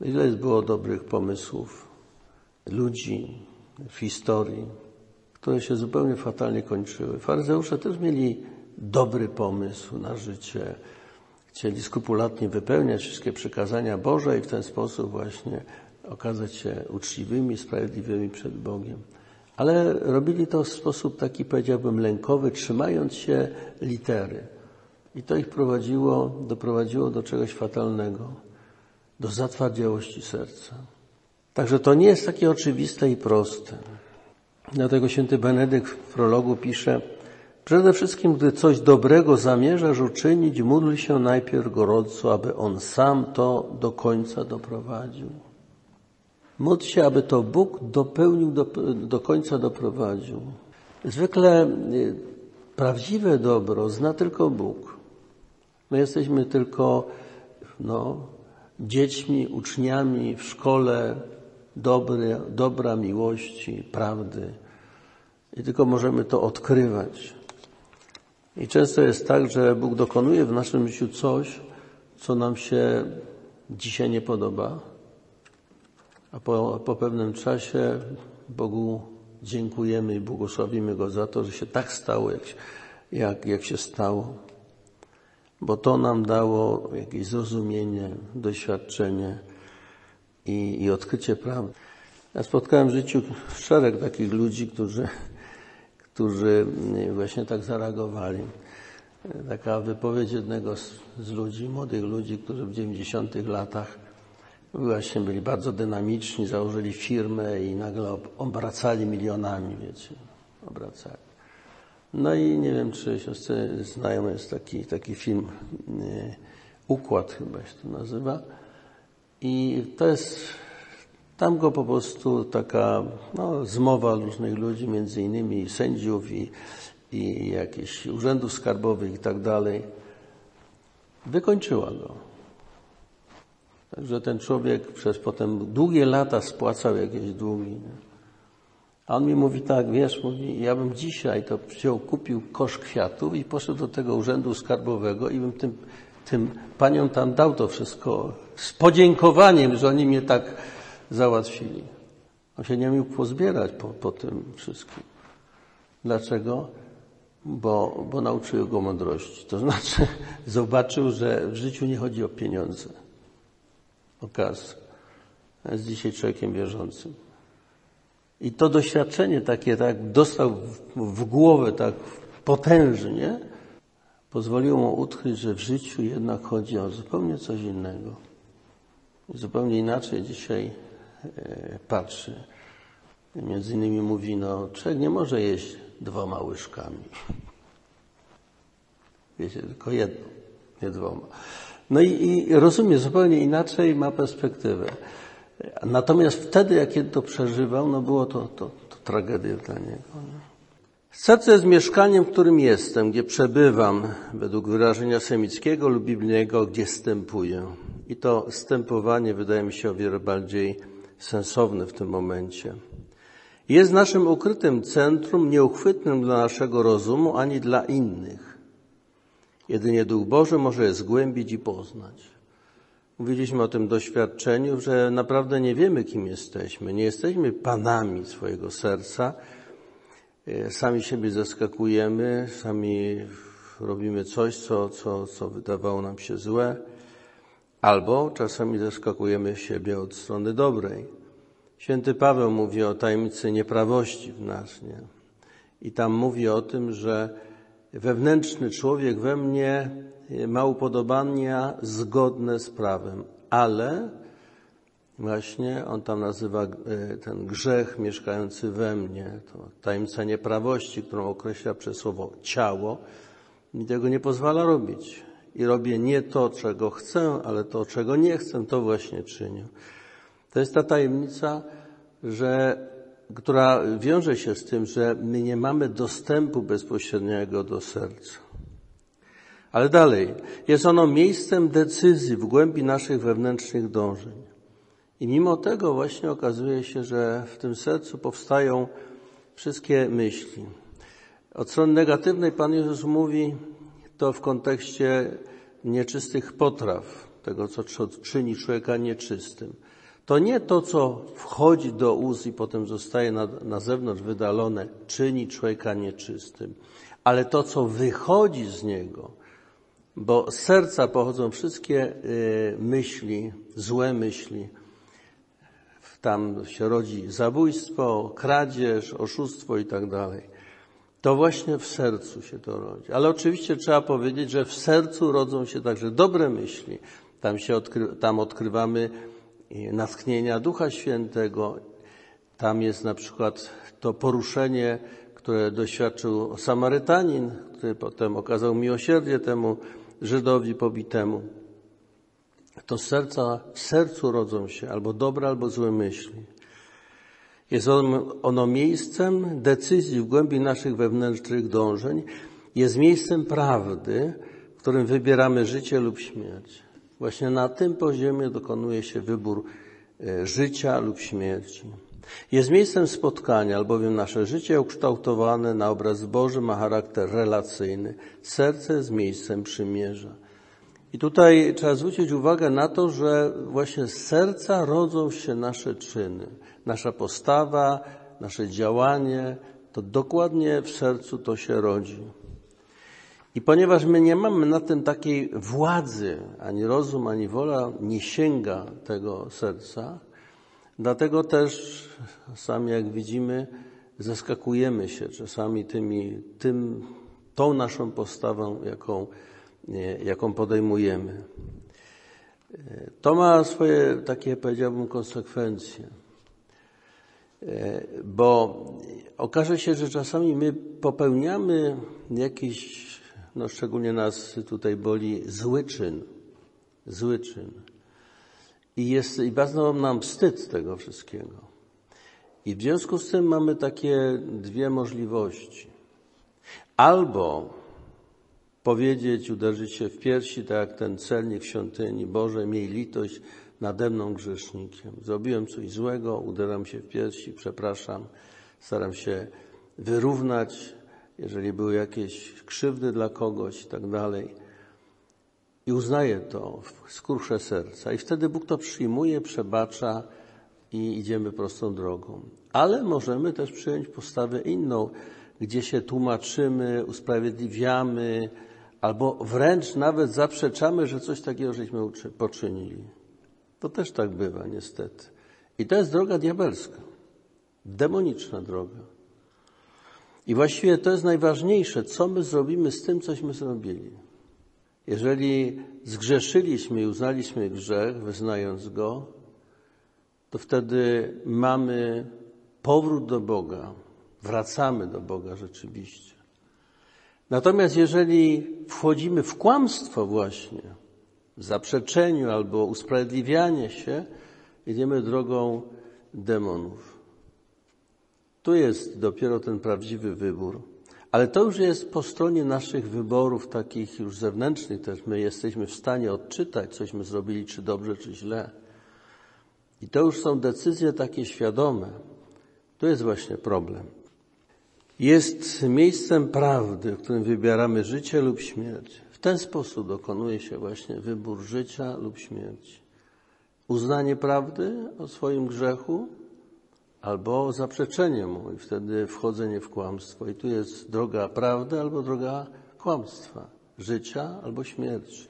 Ile było dobrych pomysłów ludzi w historii, które się zupełnie fatalnie kończyły. Faryzeusze też mieli dobry pomysł na życie. Chcieli skrupulatnie wypełniać wszystkie przykazania Boże i w ten sposób właśnie okazać się uczciwymi, sprawiedliwymi przed Bogiem ale robili to w sposób taki, powiedziałbym, lękowy, trzymając się litery. I to ich prowadziło, doprowadziło do czegoś fatalnego, do zatwardziałości serca. Także to nie jest takie oczywiste i proste. Dlatego święty Benedykt w prologu pisze, przede wszystkim, gdy coś dobrego zamierzasz uczynić, módl się najpierw gorąco, aby On sam to do końca doprowadził. Módl się, aby to Bóg dopełnił, do, do końca doprowadził. Zwykle y, prawdziwe dobro zna tylko Bóg. My jesteśmy tylko no, dziećmi, uczniami w szkole dobry, dobra, miłości, prawdy. I tylko możemy to odkrywać. I często jest tak, że Bóg dokonuje w naszym życiu coś, co nam się dzisiaj nie podoba, a po, po pewnym czasie Bogu dziękujemy i błogosławimy Go za to, że się tak stało, jak, jak, jak się stało. Bo to nam dało jakieś zrozumienie, doświadczenie i, i odkrycie prawdy. Ja spotkałem w życiu szereg takich ludzi, którzy, którzy właśnie tak zareagowali. taka wypowiedź jednego z, z ludzi, młodych ludzi, którzy w 90 latach właśnie byli bardzo dynamiczni, założyli firmę i nagle obracali milionami, wiecie, obracali. No i nie wiem, czy siostry znają, jest taki, taki film nie, Układ chyba się to nazywa. I to jest, tam go po prostu taka no, zmowa różnych ludzi, między innymi sędziów i, i jakichś urzędów skarbowych i tak dalej, wykończyła go. Także ten człowiek przez potem długie lata spłacał jakieś długi. A on mi mówi tak, wiesz, mówi, ja bym dzisiaj to wziął, kupił kosz kwiatów i poszedł do tego urzędu skarbowego i bym tym, tym paniom tam dał to wszystko z podziękowaniem, że oni mnie tak załatwili. On się nie mógł pozbierać po, po tym wszystkim. Dlaczego? Bo, bo nauczyły go mądrości. To znaczy <laughs> zobaczył, że w życiu nie chodzi o pieniądze. O kasę. Jest dzisiaj człowiekiem wierzącym. I to doświadczenie takie, tak dostał w, w głowę tak potężnie, pozwoliło mu utknąć, że w życiu jednak chodzi o zupełnie coś innego. Zupełnie inaczej dzisiaj e, patrzy. Między innymi mówi, no człowiek nie może jeść dwoma łyżkami. Wiecie, tylko jedną, nie dwoma. No i, i rozumie zupełnie inaczej, ma perspektywę. Natomiast wtedy, jak to przeżywał, no było to, to, to tragedia dla niego. Serce jest mieszkaniem, w którym jestem, gdzie przebywam, według wyrażenia semickiego lub biblijnego, gdzie stępuję. I to stępowanie wydaje mi się o wiele bardziej sensowne w tym momencie. Jest naszym ukrytym centrum, nieuchwytnym dla naszego rozumu ani dla innych. Jedynie Duch Boży może je zgłębić i poznać. Mówiliśmy o tym doświadczeniu, że naprawdę nie wiemy, kim jesteśmy. Nie jesteśmy panami swojego serca. E, sami siebie zaskakujemy, sami robimy coś, co, co, co wydawało nam się złe, albo czasami zaskakujemy siebie od strony dobrej. Święty Paweł mówi o tajemnicy nieprawości w nas, nie? I tam mówi o tym, że wewnętrzny człowiek we mnie ma upodobania zgodne z prawem, ale właśnie on tam nazywa e, ten grzech mieszkający we mnie, to tajemnica nieprawości, którą określa przez słowo ciało, mi tego nie pozwala robić. I robię nie to, czego chcę, ale to, czego nie chcę, to właśnie czynię. To jest ta tajemnica, że, która wiąże się z tym, że my nie mamy dostępu bezpośredniego do serca. Ale dalej, jest ono miejscem decyzji w głębi naszych wewnętrznych dążeń. I mimo tego właśnie okazuje się, że w tym sercu powstają wszystkie myśli. Od strony negatywnej Pan Jezus mówi to w kontekście nieczystych potraw, tego co czyni człowieka nieczystym. To nie to, co wchodzi do ust i potem zostaje na, na zewnątrz wydalone, czyni człowieka nieczystym, ale to, co wychodzi z niego, bo z serca pochodzą wszystkie y, myśli, złe myśli. Tam się rodzi zabójstwo, kradzież, oszustwo i tak dalej. To właśnie w sercu się to rodzi. Ale oczywiście trzeba powiedzieć, że w sercu rodzą się także dobre myśli. Tam, się odkry, tam odkrywamy y, natchnienia Ducha Świętego. Tam jest na przykład to poruszenie, które doświadczył Samarytanin, który potem okazał miłosierdzie temu Żydowi pobitemu. To serca, w sercu rodzą się albo dobre, albo złe myśli. Jest ono miejscem decyzji w głębi naszych wewnętrznych dążeń. Jest miejscem prawdy, w którym wybieramy życie lub śmierć. Właśnie na tym poziomie dokonuje się wybór e, życia lub śmierci. Jest miejscem spotkania, albowiem nasze życie ukształtowane na obraz Boży ma charakter relacyjny. Serce jest miejscem przymierza. I tutaj trzeba zwrócić uwagę na to, że właśnie z serca rodzą się nasze czyny, nasza postawa, nasze działanie, to dokładnie w sercu to się rodzi. I ponieważ my nie mamy na tym takiej władzy, ani rozum, ani wola nie sięga tego serca, Dlatego też sami jak widzimy, zaskakujemy się czasami tymi, tym, tą naszą postawą, jaką, jaką podejmujemy. To ma swoje takie, powiedziałbym, konsekwencje. Bo okaże się, że czasami my popełniamy jakiś, no szczególnie nas tutaj boli, zły czyn. Zły czyn. I, jest, i bardzo nam wstyd tego wszystkiego. I w związku z tym mamy takie dwie możliwości. Albo powiedzieć, uderzyć się w piersi, tak jak ten celnik w świątyni, Boże, miej litość nade mną grzesznikiem. Zrobiłem coś złego, uderam się w piersi, przepraszam, staram się wyrównać, jeżeli były jakieś krzywdy dla kogoś i tak dalej. I uznaję to, skruszę serca. I wtedy Bóg to przyjmuje, przebacza i idziemy prostą drogą. Ale możemy też przyjąć postawę inną, gdzie się tłumaczymy, usprawiedliwiamy, albo wręcz nawet zaprzeczamy, że coś takiego żeśmy poczynili. To też tak bywa, niestety. I to jest droga diabelska, demoniczna droga. I właściwie to jest najważniejsze, co my zrobimy z tym, cośmy zrobili. Jeżeli zgrzeszyliśmy i uznaliśmy grzech, wyznając go, to wtedy mamy powrót do Boga, wracamy do Boga rzeczywiście. Natomiast jeżeli wchodzimy w kłamstwo właśnie, w zaprzeczeniu albo usprawiedliwianie się, idziemy drogą demonów. Tu jest dopiero ten prawdziwy wybór. Ale to już jest po stronie naszych wyborów, takich już zewnętrznych też. My jesteśmy w stanie odczytać, cośmy zrobili, czy dobrze, czy źle. I to już są decyzje takie świadome. To jest właśnie problem. Jest miejscem prawdy, w którym wybieramy życie lub śmierć. W ten sposób dokonuje się właśnie wybór życia lub śmierci. Uznanie prawdy o swoim grzechu albo zaprzeczenie mu i wtedy wchodzenie w kłamstwo. I tu jest droga prawdy albo droga kłamstwa, życia albo śmierci.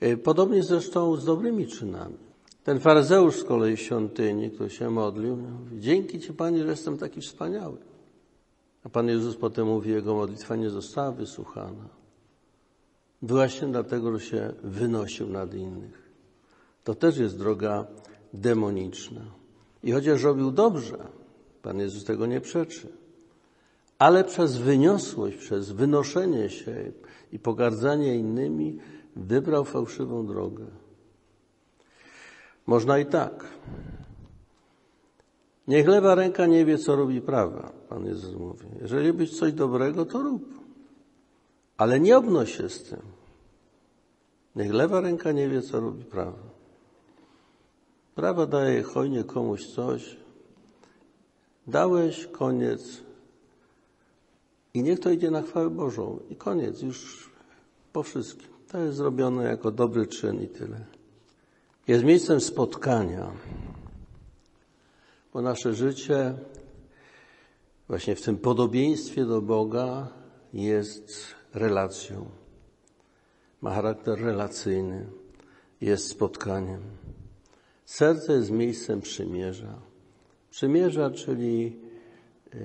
E, podobnie zresztą z dobrymi czynami. Ten faryzeusz z kolei świątyni, który się modlił, mówi, dzięki Ci Panie, że jestem taki wspaniały. A Pan Jezus potem mówi, jego modlitwa nie została wysłuchana. Właśnie dlatego, że się wynosił nad innych. To też jest droga demoniczna. I chociaż robił dobrze, Pan Jezus tego nie przeczy, ale przez wyniosłość, przez wynoszenie się i pogardzanie innymi wybrał fałszywą drogę. Można i tak. Niech lewa ręka nie wie, co robi prawa, Pan Jezus mówi. Jeżeli być coś dobrego, to rób. Ale nie obnoś się z tym. Niech lewa ręka nie wie, co robi prawa. Prawa daje hojnie komuś coś. Dałeś, koniec. I niech to idzie na chwałę Bożą. I koniec, już po wszystkim. To jest zrobione jako dobry czyn i tyle. Jest miejscem spotkania, bo nasze życie właśnie w tym podobieństwie do Boga jest relacją. Ma charakter relacyjny, jest spotkaniem. Serce jest miejscem przymierza. Przymierza, czyli e,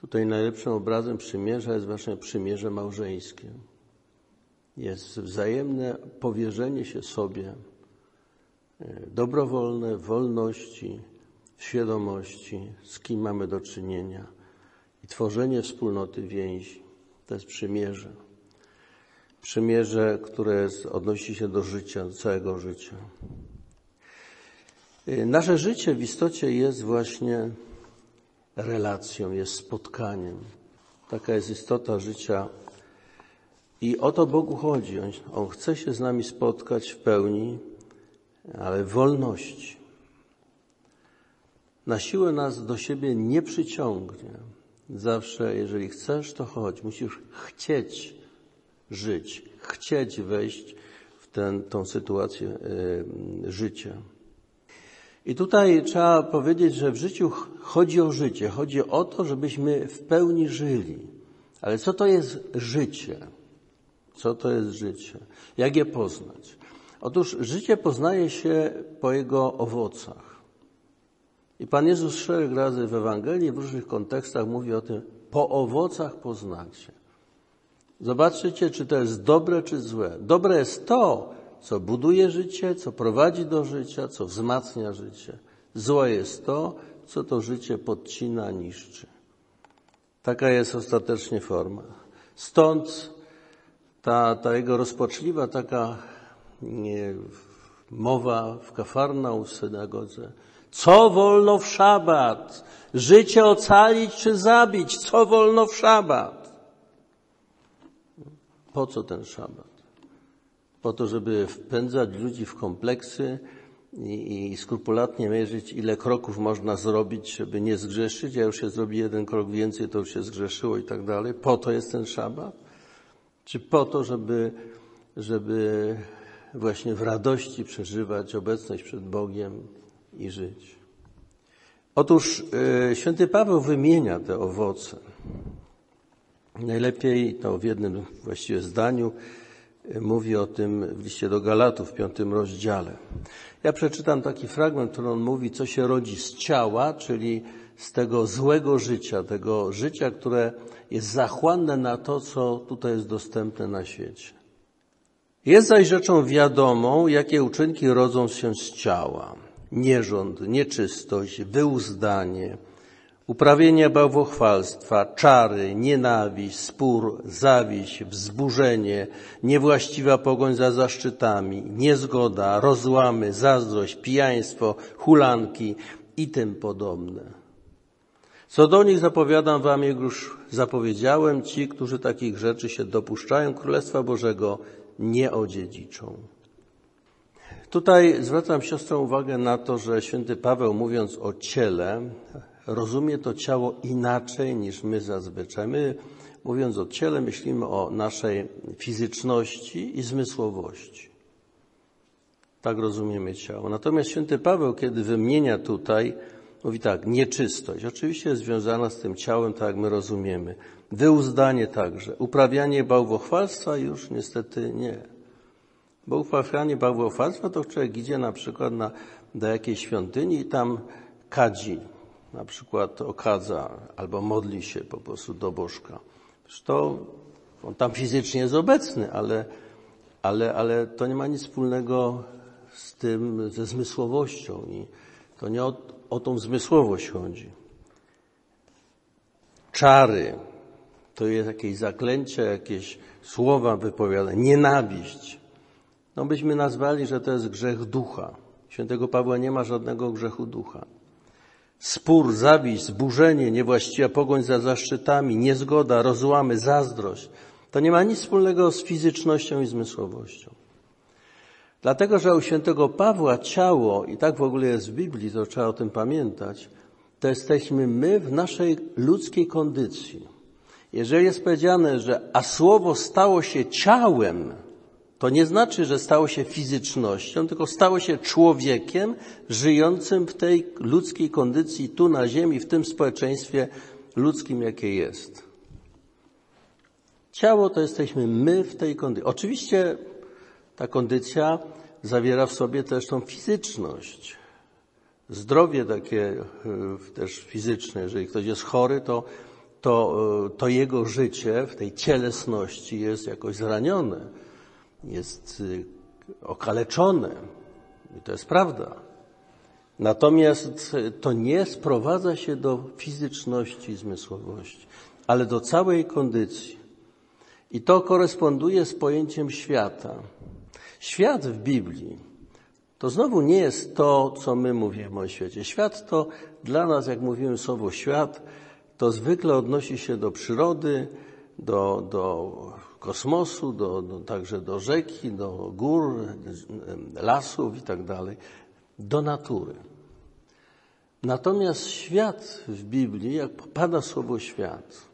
tutaj najlepszym obrazem przymierza jest właśnie przymierze wzajemne jest wzajemne powierzenie się sobie, dobrowolne wolności, świadomości, z kim mamy do czynienia i tworzenie wspólnoty więzi. To jest przymierze. Przymierze, które odnosi się do życia, do całego życia. E, nasze życie w istocie jest właśnie relacją, jest spotkaniem. Taka jest istota życia i o to Bogu chodzi. On, on chce się z nami spotkać w pełni, ale wolności. Na siłę nas do siebie nie przyciągnie. Zawsze, jeżeli chcesz, to chodź. Musisz chcieć żyć, chcieć wejść w ten, tą sytuację y, życia. I tutaj trzeba powiedzieć, że w życiu chodzi o życie. Chodzi o to, żebyśmy w pełni żyli. Ale co to jest życie? Co to jest życie? Jak je poznać? Otóż życie poznaje się po jego owocach. I Pan Jezus szereg razy w Ewangelii w różnych kontekstach mówi o tym, Po owocach poznacie. Zobaczycie, czy to jest dobre, czy złe. Dobre jest to, co buduje życie, co prowadzi do życia, co wzmacnia życie. Złe jest to, co to życie podcina, niszczy. Taka jest ostatecznie forma. Stąd ta, ta jego rozpaczliwa taka mowa w kafarnał w synagodze. Co wolno w szabat? Życie ocalić czy zabić? Co wolno w szabat? Po co ten szabat? Po to, żeby wpędzać ludzi w kompleksy i, i skrupulatnie mierzyć, ile kroków można zrobić, żeby nie zgrzeszyć, a już się zrobi jeden krok więcej, to już się zgrzeszyło i tak dalej. Po to jest ten szabat? Czy po to, żeby, żeby właśnie w radości przeżywać obecność przed Bogiem i żyć? Otóż e, święty Paweł wymienia te owoce. Najlepiej to w jednym właściwie zdaniu e, mówi o tym w liście do Galatów w piątym rozdziale. Ja przeczytam taki fragment, który on mówi, co się rodzi z ciała, czyli z tego złego życia, tego życia, które jest zachłanne na to, co tutaj jest dostępne na świecie. Jest zaś rzeczą wiadomą, jakie uczynki rodzą się z ciała. Nierząd, nieczystość, wyuzdanie, uprawienie bałwochwalstwa, czary, nienawiść, spór, zawiść, wzburzenie, niewłaściwa pogoń za zaszczytami, niezgoda, rozłamy, zazdrość, pijaństwo, hulanki i tym podobne. Co do nich zapowiadam wam, jak już zapowiedziałem, ci, którzy takich rzeczy się dopuszczają, Królestwa Bożego nie odziedziczą. Tutaj zwracam siostrą uwagę na to, że święty Paweł mówiąc o ciele, rozumie to ciało inaczej niż my zazwyczaj. My mówiąc o ciele, myślimy o naszej fizyczności i zmysłowości. Tak rozumiemy ciało. Natomiast święty Paweł, kiedy wymienia tutaj Mówi tak, nieczystość. Oczywiście jest związana z tym ciałem, tak jak my rozumiemy. Wyuzdanie także. Uprawianie bałwochwalstwa już niestety nie. Bo uprawianie bałwochwalstwa to człowiek idzie na przykład na, do jakiejś świątyni i tam kadzi, na przykład okadza albo modli się po prostu do bożka. Zresztą on tam fizycznie jest obecny, ale, ale, ale to nie ma nic wspólnego z tym, ze zmysłowością i to nie o, o tą zmysłowość chodzi. Czary to jest jakieś zaklęcie, jakieś słowa wypowiadane, nienawiść. No byśmy nazwali, że to jest grzech ducha. Świętego Pawła nie ma żadnego grzechu ducha. Spór, zawiść, zburzenie, niewłaściwa pogoń za zaszczytami, niezgoda, rozłamy, zazdrość. To nie ma nic wspólnego z fizycznością i zmysłowością. Dlatego, że u świętego Pawła ciało, i tak w ogóle jest w Biblii, to trzeba o tym pamiętać, to jesteśmy my w naszej ludzkiej kondycji. Jeżeli jest powiedziane, że a słowo stało się ciałem, to nie znaczy, że stało się fizycznością, tylko stało się człowiekiem żyjącym w tej ludzkiej kondycji tu na ziemi, w tym społeczeństwie ludzkim, jakie jest. Ciało to jesteśmy my w tej kondycji. Oczywiście ta kondycja zawiera w sobie też tą fizyczność. Zdrowie takie e, też fizyczne. Jeżeli ktoś jest chory, to, to, e, to jego życie w tej cielesności jest jakoś zranione, jest e, okaleczone. I to jest prawda. Natomiast to nie sprowadza się do fizyczności zmysłowości, ale do całej kondycji. I to koresponduje z pojęciem świata. Świat w Biblii to znowu nie jest to, co my mówimy o świecie. Świat to dla nas, jak mówimy słowo świat, to zwykle odnosi się do przyrody, do, do kosmosu, do, do, także do rzeki, do gór, lasów i tak do natury. Natomiast świat w Biblii, jak pada słowo świat,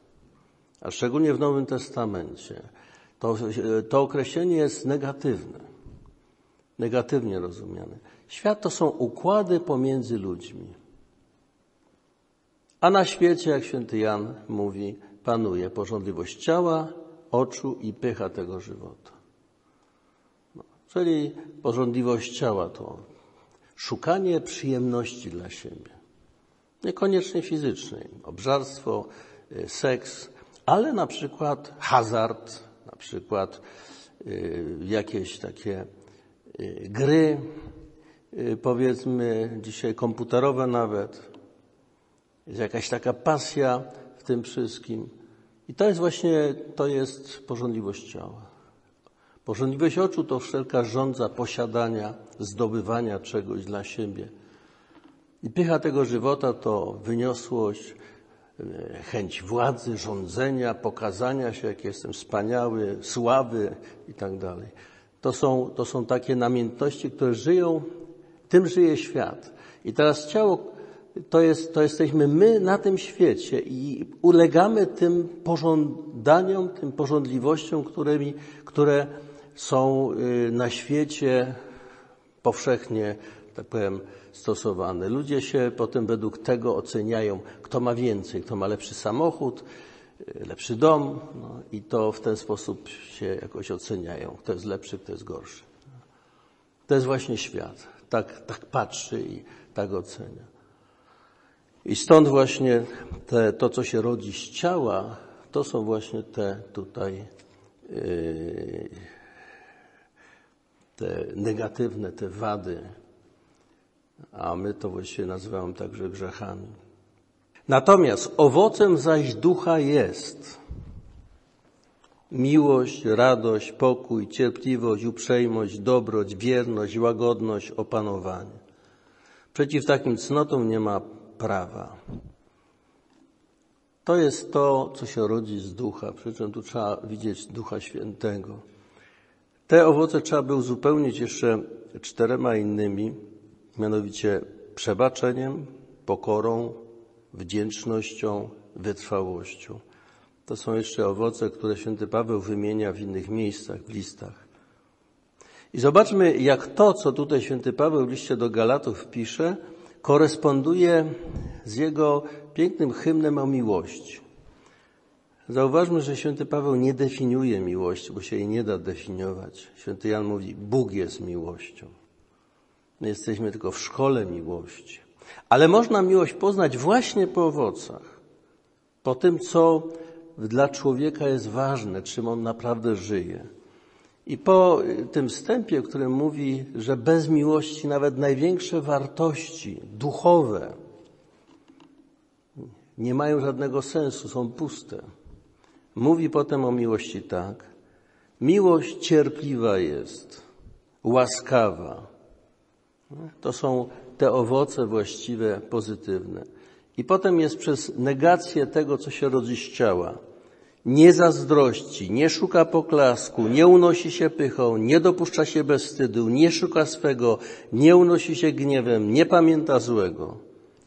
a szczególnie w Nowym Testamencie, to, to określenie jest negatywne negatywnie rozumiane. Świat to są układy pomiędzy ludźmi. A na świecie, jak święty Jan mówi, panuje porządliwość ciała, oczu i pycha tego żywota. No, czyli porządliwość ciała to szukanie przyjemności dla siebie. Niekoniecznie fizycznej. Obżarstwo, y, seks, ale na przykład hazard, na przykład y, jakieś takie gry, powiedzmy dzisiaj komputerowe nawet. Jest jakaś taka pasja w tym wszystkim. I to jest właśnie, to jest porządliwość ciała. Porządliwość oczu to wszelka żądza posiadania, zdobywania czegoś dla siebie. I pycha tego żywota to wyniosłość, e, chęć władzy, rządzenia, pokazania się, jak jestem wspaniały, sławy i tak dalej. To są, to są takie namiętności, które żyją, tym żyje świat. I teraz ciało to, jest, to jesteśmy my na tym świecie i ulegamy tym pożądaniom, tym pożądliwościom, którymi, które są y, na świecie powszechnie, tak powiem, stosowane. Ludzie się potem według tego oceniają, kto ma więcej, kto ma lepszy samochód, y, lepszy dom no, i to w ten sposób się jakoś oceniają, kto jest lepszy, kto jest gorszy. To jest właśnie świat. Tak, tak patrzy i tak ocenia. I stąd właśnie te, to, co się rodzi z ciała, to są właśnie te tutaj yy, te negatywne, te wady, a my to właściwie nazywamy także grzechami. Natomiast owocem zaś ducha jest miłość, radość, pokój, cierpliwość, uprzejmość, dobroć, wierność, łagodność, opanowanie. Przeciw takim cnotom nie ma prawa. To jest to, co się rodzi z ducha, przy czym tu trzeba widzieć ducha świętego. Te owoce trzeba by uzupełnić jeszcze czterema innymi, mianowicie przebaczeniem, pokorą, wdzięcznością, wytrwałością. To są jeszcze owoce, które święty Paweł wymienia w innych miejscach, w listach. I zobaczmy, jak to, co tutaj święty Paweł w liście do Galatów pisze, koresponduje z jego pięknym hymnem o miłości. Zauważmy, że święty Paweł nie definiuje miłości, bo się jej nie da definiować. Święty Jan mówi, Bóg jest miłością. My jesteśmy tylko w szkole miłości. Ale można miłość poznać właśnie po owocach. Po tym, co dla człowieka jest ważne, czym on naprawdę żyje. I po tym wstępie, w którym mówi, że bez miłości nawet największe wartości duchowe nie mają żadnego sensu, są puste. Mówi potem o miłości tak. Miłość cierpliwa jest, łaskawa. To są te owoce właściwe, pozytywne. I potem jest przez negację tego, co się rodzi nie zazdrości, nie szuka poklasku, nie unosi się pychą, nie dopuszcza się bezstydu, nie szuka swego, nie unosi się gniewem, nie pamięta złego,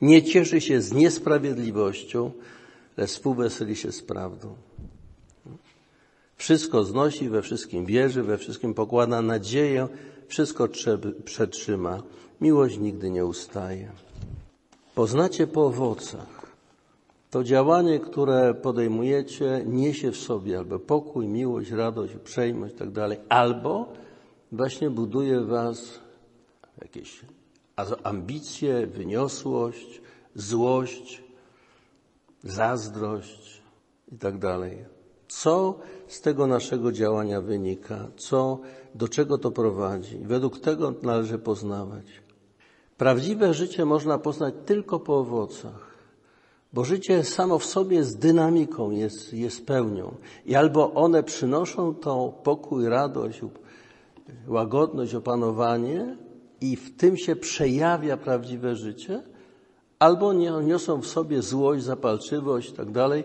nie cieszy się z niesprawiedliwością, lecz współweseli się z prawdą. Wszystko znosi, we wszystkim wierzy, we wszystkim pokłada nadzieję, wszystko przetrzyma. Miłość nigdy nie ustaje. Poznacie po owocach. To działanie, które podejmujecie, niesie w sobie albo pokój, miłość, radość, uprzejmość tak dalej, albo właśnie buduje was jakieś ambicje, wyniosłość, złość, zazdrość i tak. Co z tego naszego działania wynika? Co, do czego to prowadzi? Według tego należy poznawać. Prawdziwe życie można poznać tylko po owocach. Bo życie samo w sobie jest dynamiką, jest, jest pełnią. I albo one przynoszą tą pokój, radość, łagodność, opanowanie i w tym się przejawia prawdziwe życie, albo niosą w sobie złość, zapalczywość i tak dalej,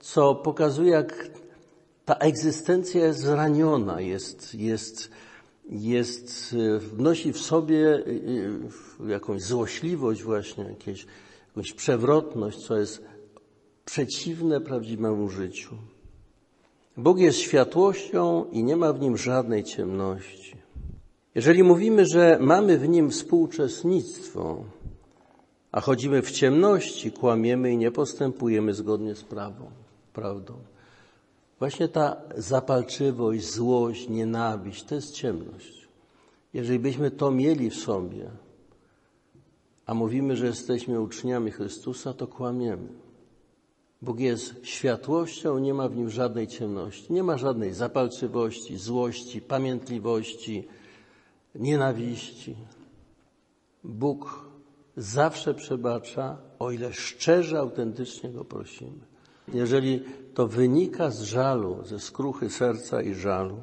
co pokazuje, jak ta egzystencja jest zraniona, jest, jest, jest, wnosi w sobie y, y, jakąś złośliwość właśnie, jakieś jakąś przewrotność, co jest przeciwne prawdziwemu życiu. Bóg jest światłością i nie ma w nim żadnej ciemności. Jeżeli mówimy, że mamy w nim współuczestnictwo, a chodzimy w ciemności, kłamiemy i nie postępujemy zgodnie z prawą, prawdą. Właśnie ta zapalczywość, złość, nienawiść to jest ciemność. Jeżeli byśmy to mieli w sobie, a mówimy, że jesteśmy uczniami Chrystusa, to kłamiemy. Bóg jest światłością, nie ma w nim żadnej ciemności, nie ma żadnej zapalczywości, złości, pamiętliwości, nienawiści. Bóg zawsze przebacza, o ile szczerze, autentycznie go prosimy. Jeżeli to wynika z żalu, ze skruchy serca i żalu,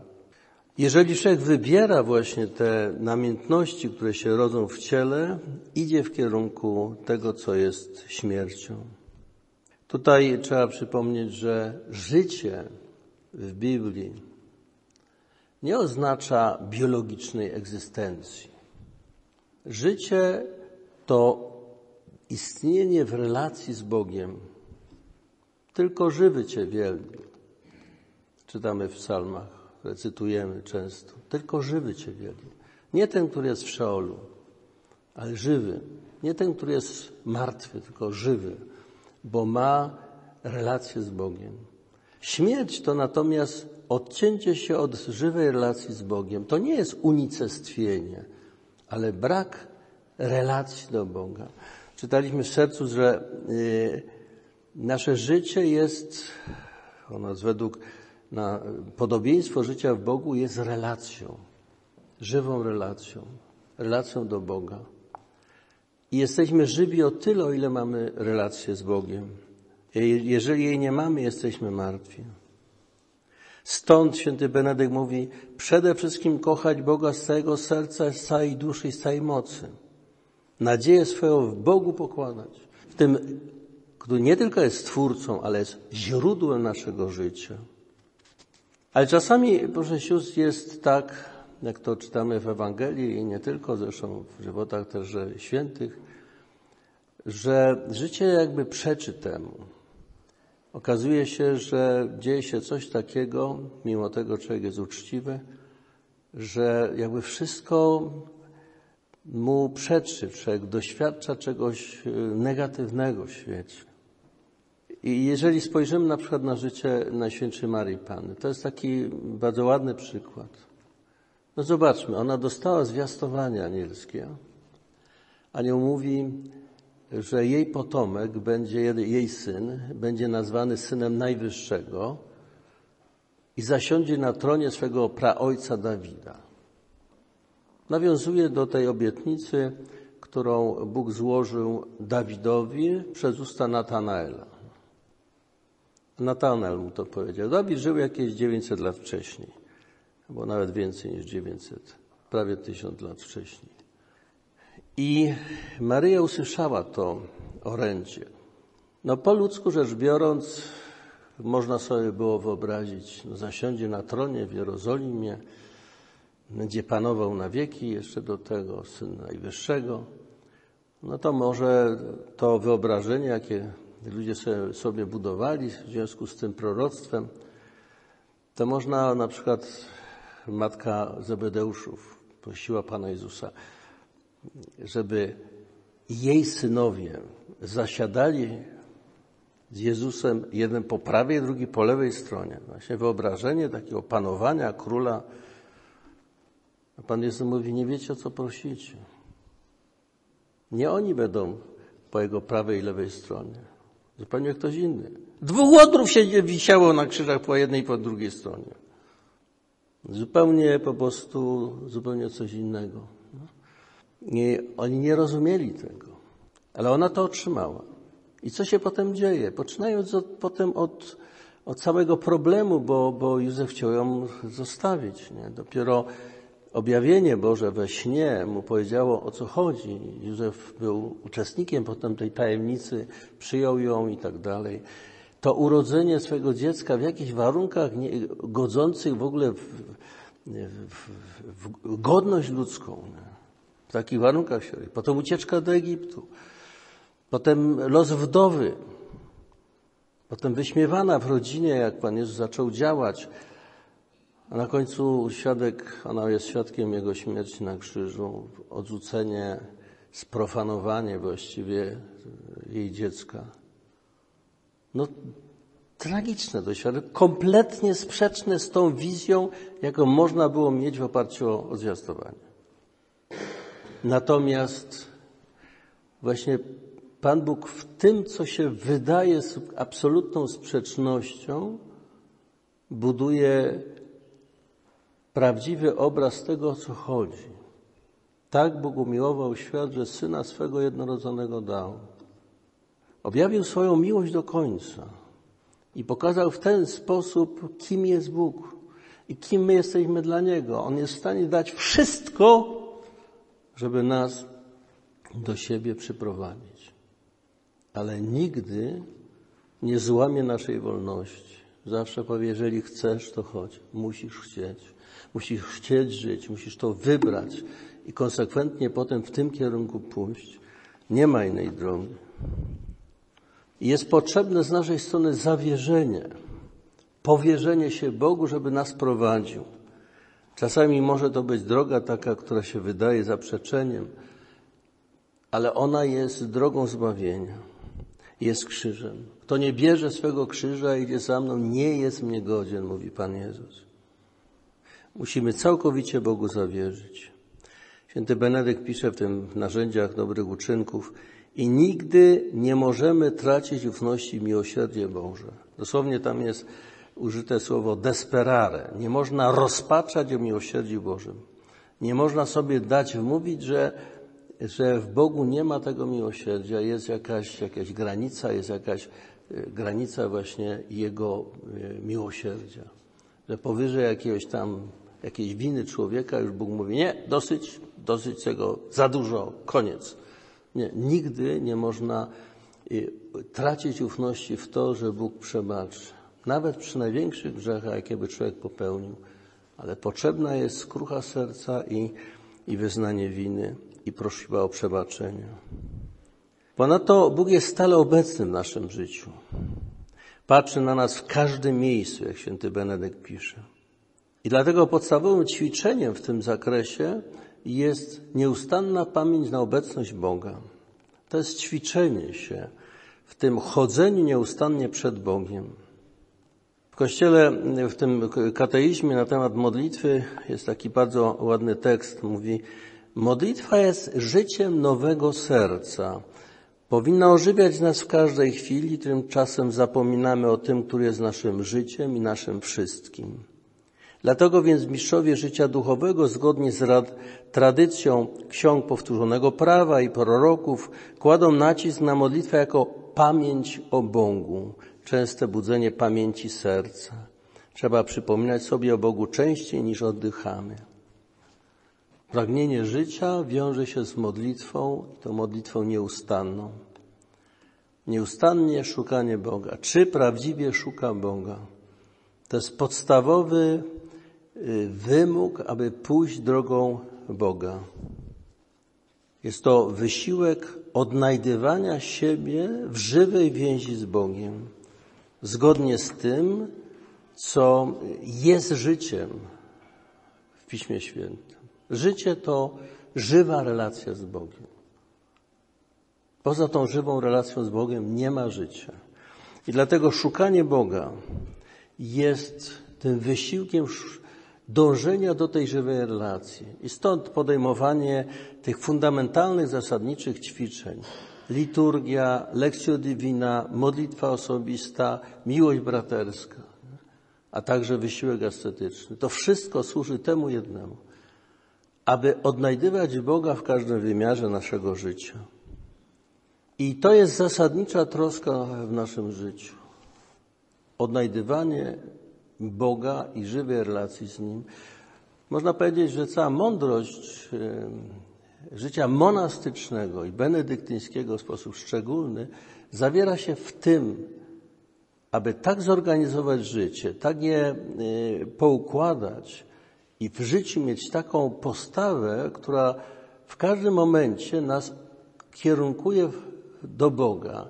jeżeli człowiek wybiera właśnie te namiętności, które się rodzą w ciele, idzie w kierunku tego, co jest śmiercią. Tutaj trzeba przypomnieć, że życie w Biblii nie oznacza biologicznej egzystencji. Życie to istnienie w relacji z Bogiem. Tylko żywy Cię wielbi. Czytamy w psalmach, recytujemy często. Tylko żywy Cię wielbi. Nie ten, który jest w Szeolu, ale żywy. Nie ten, który jest martwy, tylko żywy, bo ma relację z Bogiem. Śmierć to natomiast odcięcie się od żywej relacji z Bogiem. To nie jest unicestwienie, ale brak relacji do Boga. Czytaliśmy w sercu, że y, nasze życie jest, ono według na podobieństwo życia w Bogu jest relacją, żywą relacją, relacją do Boga. I jesteśmy żywi o tyle, o ile mamy relację z Bogiem. Jeżeli jej nie mamy, jesteśmy martwi. Stąd święty Benedykt mówi, przede wszystkim kochać Boga z całego serca, z całej duszy i z całej mocy. Nadzieję swoją w Bogu pokładać. W tym, który nie tylko jest Twórcą, ale jest źródłem naszego życia. Ale czasami, proszę sióstr, jest tak, jak to czytamy w Ewangelii i nie tylko, zresztą w żywotach też świętych, że życie jakby przeczy temu. Okazuje się, że dzieje się coś takiego, mimo tego człowiek jest uczciwy, że jakby wszystko mu przeczy, człowiek doświadcza czegoś y, negatywnego w świecie. I jeżeli spojrzymy na przykład na życie Najświętszej Marii Panny, to jest taki bardzo ładny przykład. No zobaczmy, ona dostała zwiastowanie anielskie. Anioł mówi, że jej potomek będzie, jej syn, będzie nazwany synem Najwyższego i zasiądzie na tronie swego praojca Dawida. Nawiązuje do tej obietnicy, którą Bóg złożył Dawidowi przez usta Natanaela. Natanael mu to powiedział. Dawid żył jakieś 900 lat wcześniej, albo nawet więcej niż 900, prawie 1000 lat wcześniej. I Maryja usłyszała to orędzie. No po ludzku rzecz biorąc, można sobie było wyobrazić, no zasiądzie na tronie w Jerozolimie, będzie panował na wieki, jeszcze do tego Syn Najwyższego. No to może to wyobrażenie, jakie ludzie sobie, sobie budowali w związku z tym proroctwem, to można na przykład matka Zebedeuszów prosiła Pana Jezusa, żeby jej synowie zasiadali z Jezusem, jeden po prawej, drugi po lewej stronie. Właśnie wyobrażenie takiego panowania króla. A Pan Jezus mówi, nie wiecie o co prosicie. Nie oni będą po jego prawej i lewej stronie. Zupełnie ktoś inny. Dwóch łotrów się wisiało na krzyżach po jednej i po drugiej stronie. Zupełnie po prostu, zupełnie coś innego. Nie, oni nie rozumieli tego, ale ona to otrzymała. I co się potem dzieje? Poczynając od, potem od, od całego problemu, bo, bo Józef chciał ją zostawić. Nie? Dopiero objawienie Boże we śnie mu powiedziało, o co chodzi. Józef był uczestnikiem potem tej tajemnicy, przyjął ją i tak dalej. To urodzenie swojego dziecka w jakichś warunkach nie, godzących w ogóle w, w, w godność ludzką. W takich warunkach się Potem ucieczka do Egiptu. Potem los wdowy. Potem wyśmiewana w rodzinie, jak Pan Jezus zaczął działać. A na końcu świadek, ona jest świadkiem Jego śmierci na krzyżu, odrzucenie, sprofanowanie właściwie jej dziecka. No, tragiczne doświadczenie, kompletnie sprzeczne z tą wizją, jaką można było mieć w oparciu o, o zwiastowanie. Natomiast właśnie Pan Bóg w tym, co się wydaje z absolutną sprzecznością, buduje prawdziwy obraz tego, o co chodzi. Tak Bóg umiłował świat, że Syna swego jednorodzonego dał. Objawił swoją miłość do końca i pokazał w ten sposób, kim jest Bóg i kim my jesteśmy dla Niego. On jest w stanie dać wszystko, żeby nas do siebie przyprowadzić. Ale nigdy nie złamie naszej wolności. Zawsze powie, jeżeli chcesz, to chodź. Musisz chcieć. Musisz chcieć żyć, musisz to wybrać i konsekwentnie potem w tym kierunku pójść. Nie ma innej drogi. Jest potrzebne z naszej strony zawierzenie, powierzenie się Bogu, żeby nas prowadził. Czasami może to być droga taka, która się wydaje zaprzeczeniem, ale ona jest drogą zbawienia. Jest krzyżem. Kto nie bierze swego krzyża i idzie za mną, nie jest mnie godzien, mówi Pan Jezus. Musimy całkowicie Bogu zawierzyć. Święty Benedykt pisze w tym narzędziach dobrych uczynków i nigdy nie możemy tracić ufności w miłosierdzie Boże. Dosłownie tam jest użyte słowo desperare. Nie można rozpaczać o miłosierdziu Bożym. Nie można sobie dać wmówić, że, że w Bogu nie ma tego miłosierdzia, jest jakaś, jakaś granica, jest jakaś e, granica właśnie Jego e, miłosierdzia. Że powyżej jakiegoś tam, jakiejś winy człowieka już Bóg mówi, nie, dosyć, dosyć tego, za dużo, koniec. Nie, nigdy nie można y, tracić ufności w to, że Bóg przebaczy. Nawet przy największych grzechach, jakie by człowiek popełnił. Ale potrzebna jest skrucha serca i, i wyznanie winy i prośba o przebaczenie. Ponadto Bóg jest stale obecny w naszym życiu. Patrzy na nas w każdym miejscu, jak święty Benedykt pisze. I dlatego podstawowym ćwiczeniem w tym zakresie jest nieustanna pamięć na obecność Boga. To jest ćwiczenie się w tym chodzeniu nieustannie przed Bogiem. W kościele, w tym kateizmie na temat modlitwy jest taki bardzo ładny tekst. Mówi, modlitwa jest życiem nowego serca. Powinna ożywiać nas w każdej chwili, tymczasem zapominamy o tym, który jest naszym życiem i naszym wszystkim. Dlatego więc mistrzowie życia duchowego, zgodnie z rad, tradycją ksiąg powtórzonego prawa i proroków, kładą nacisk na modlitwę jako pamięć o Bogu, częste budzenie pamięci serca. Trzeba przypominać sobie o Bogu częściej niż oddychamy. Pragnienie życia wiąże się z modlitwą, to modlitwą nieustanną. Nieustannie szukanie Boga. Czy prawdziwie szuka Boga? To jest podstawowy wymóg, aby pójść drogą Boga. Jest to wysiłek odnajdywania siebie w żywej więzi z Bogiem, zgodnie z tym, co jest życiem w Piśmie Świętym. Życie to żywa relacja z Bogiem. Poza tą żywą relacją z Bogiem nie ma życia. I dlatego szukanie Boga jest tym wysiłkiem dążenia do tej żywej relacji. I stąd podejmowanie tych fundamentalnych, zasadniczych ćwiczeń. Liturgia, lekcja divina, modlitwa osobista, miłość braterska, a także wysiłek ascetyczny. To wszystko służy temu jednemu, aby odnajdywać Boga w każdym wymiarze naszego życia. I to jest zasadnicza troska w naszym życiu. Odnajdywanie Boga i żywej relacji z Nim. Można powiedzieć, że cała mądrość życia monastycznego i benedyktyńskiego w sposób szczególny zawiera się w tym, aby tak zorganizować życie, tak je e, poukładać i w życiu mieć taką postawę, która w każdym momencie nas kierunkuje do Boga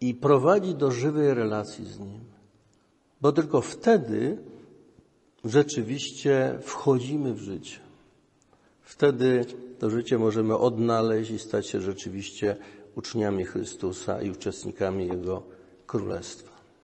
i prowadzi do żywej relacji z Nim. Bo tylko wtedy rzeczywiście wchodzimy w życie. Wtedy to życie możemy odnaleźć i stać się rzeczywiście uczniami Chrystusa i uczestnikami Jego Królestwa.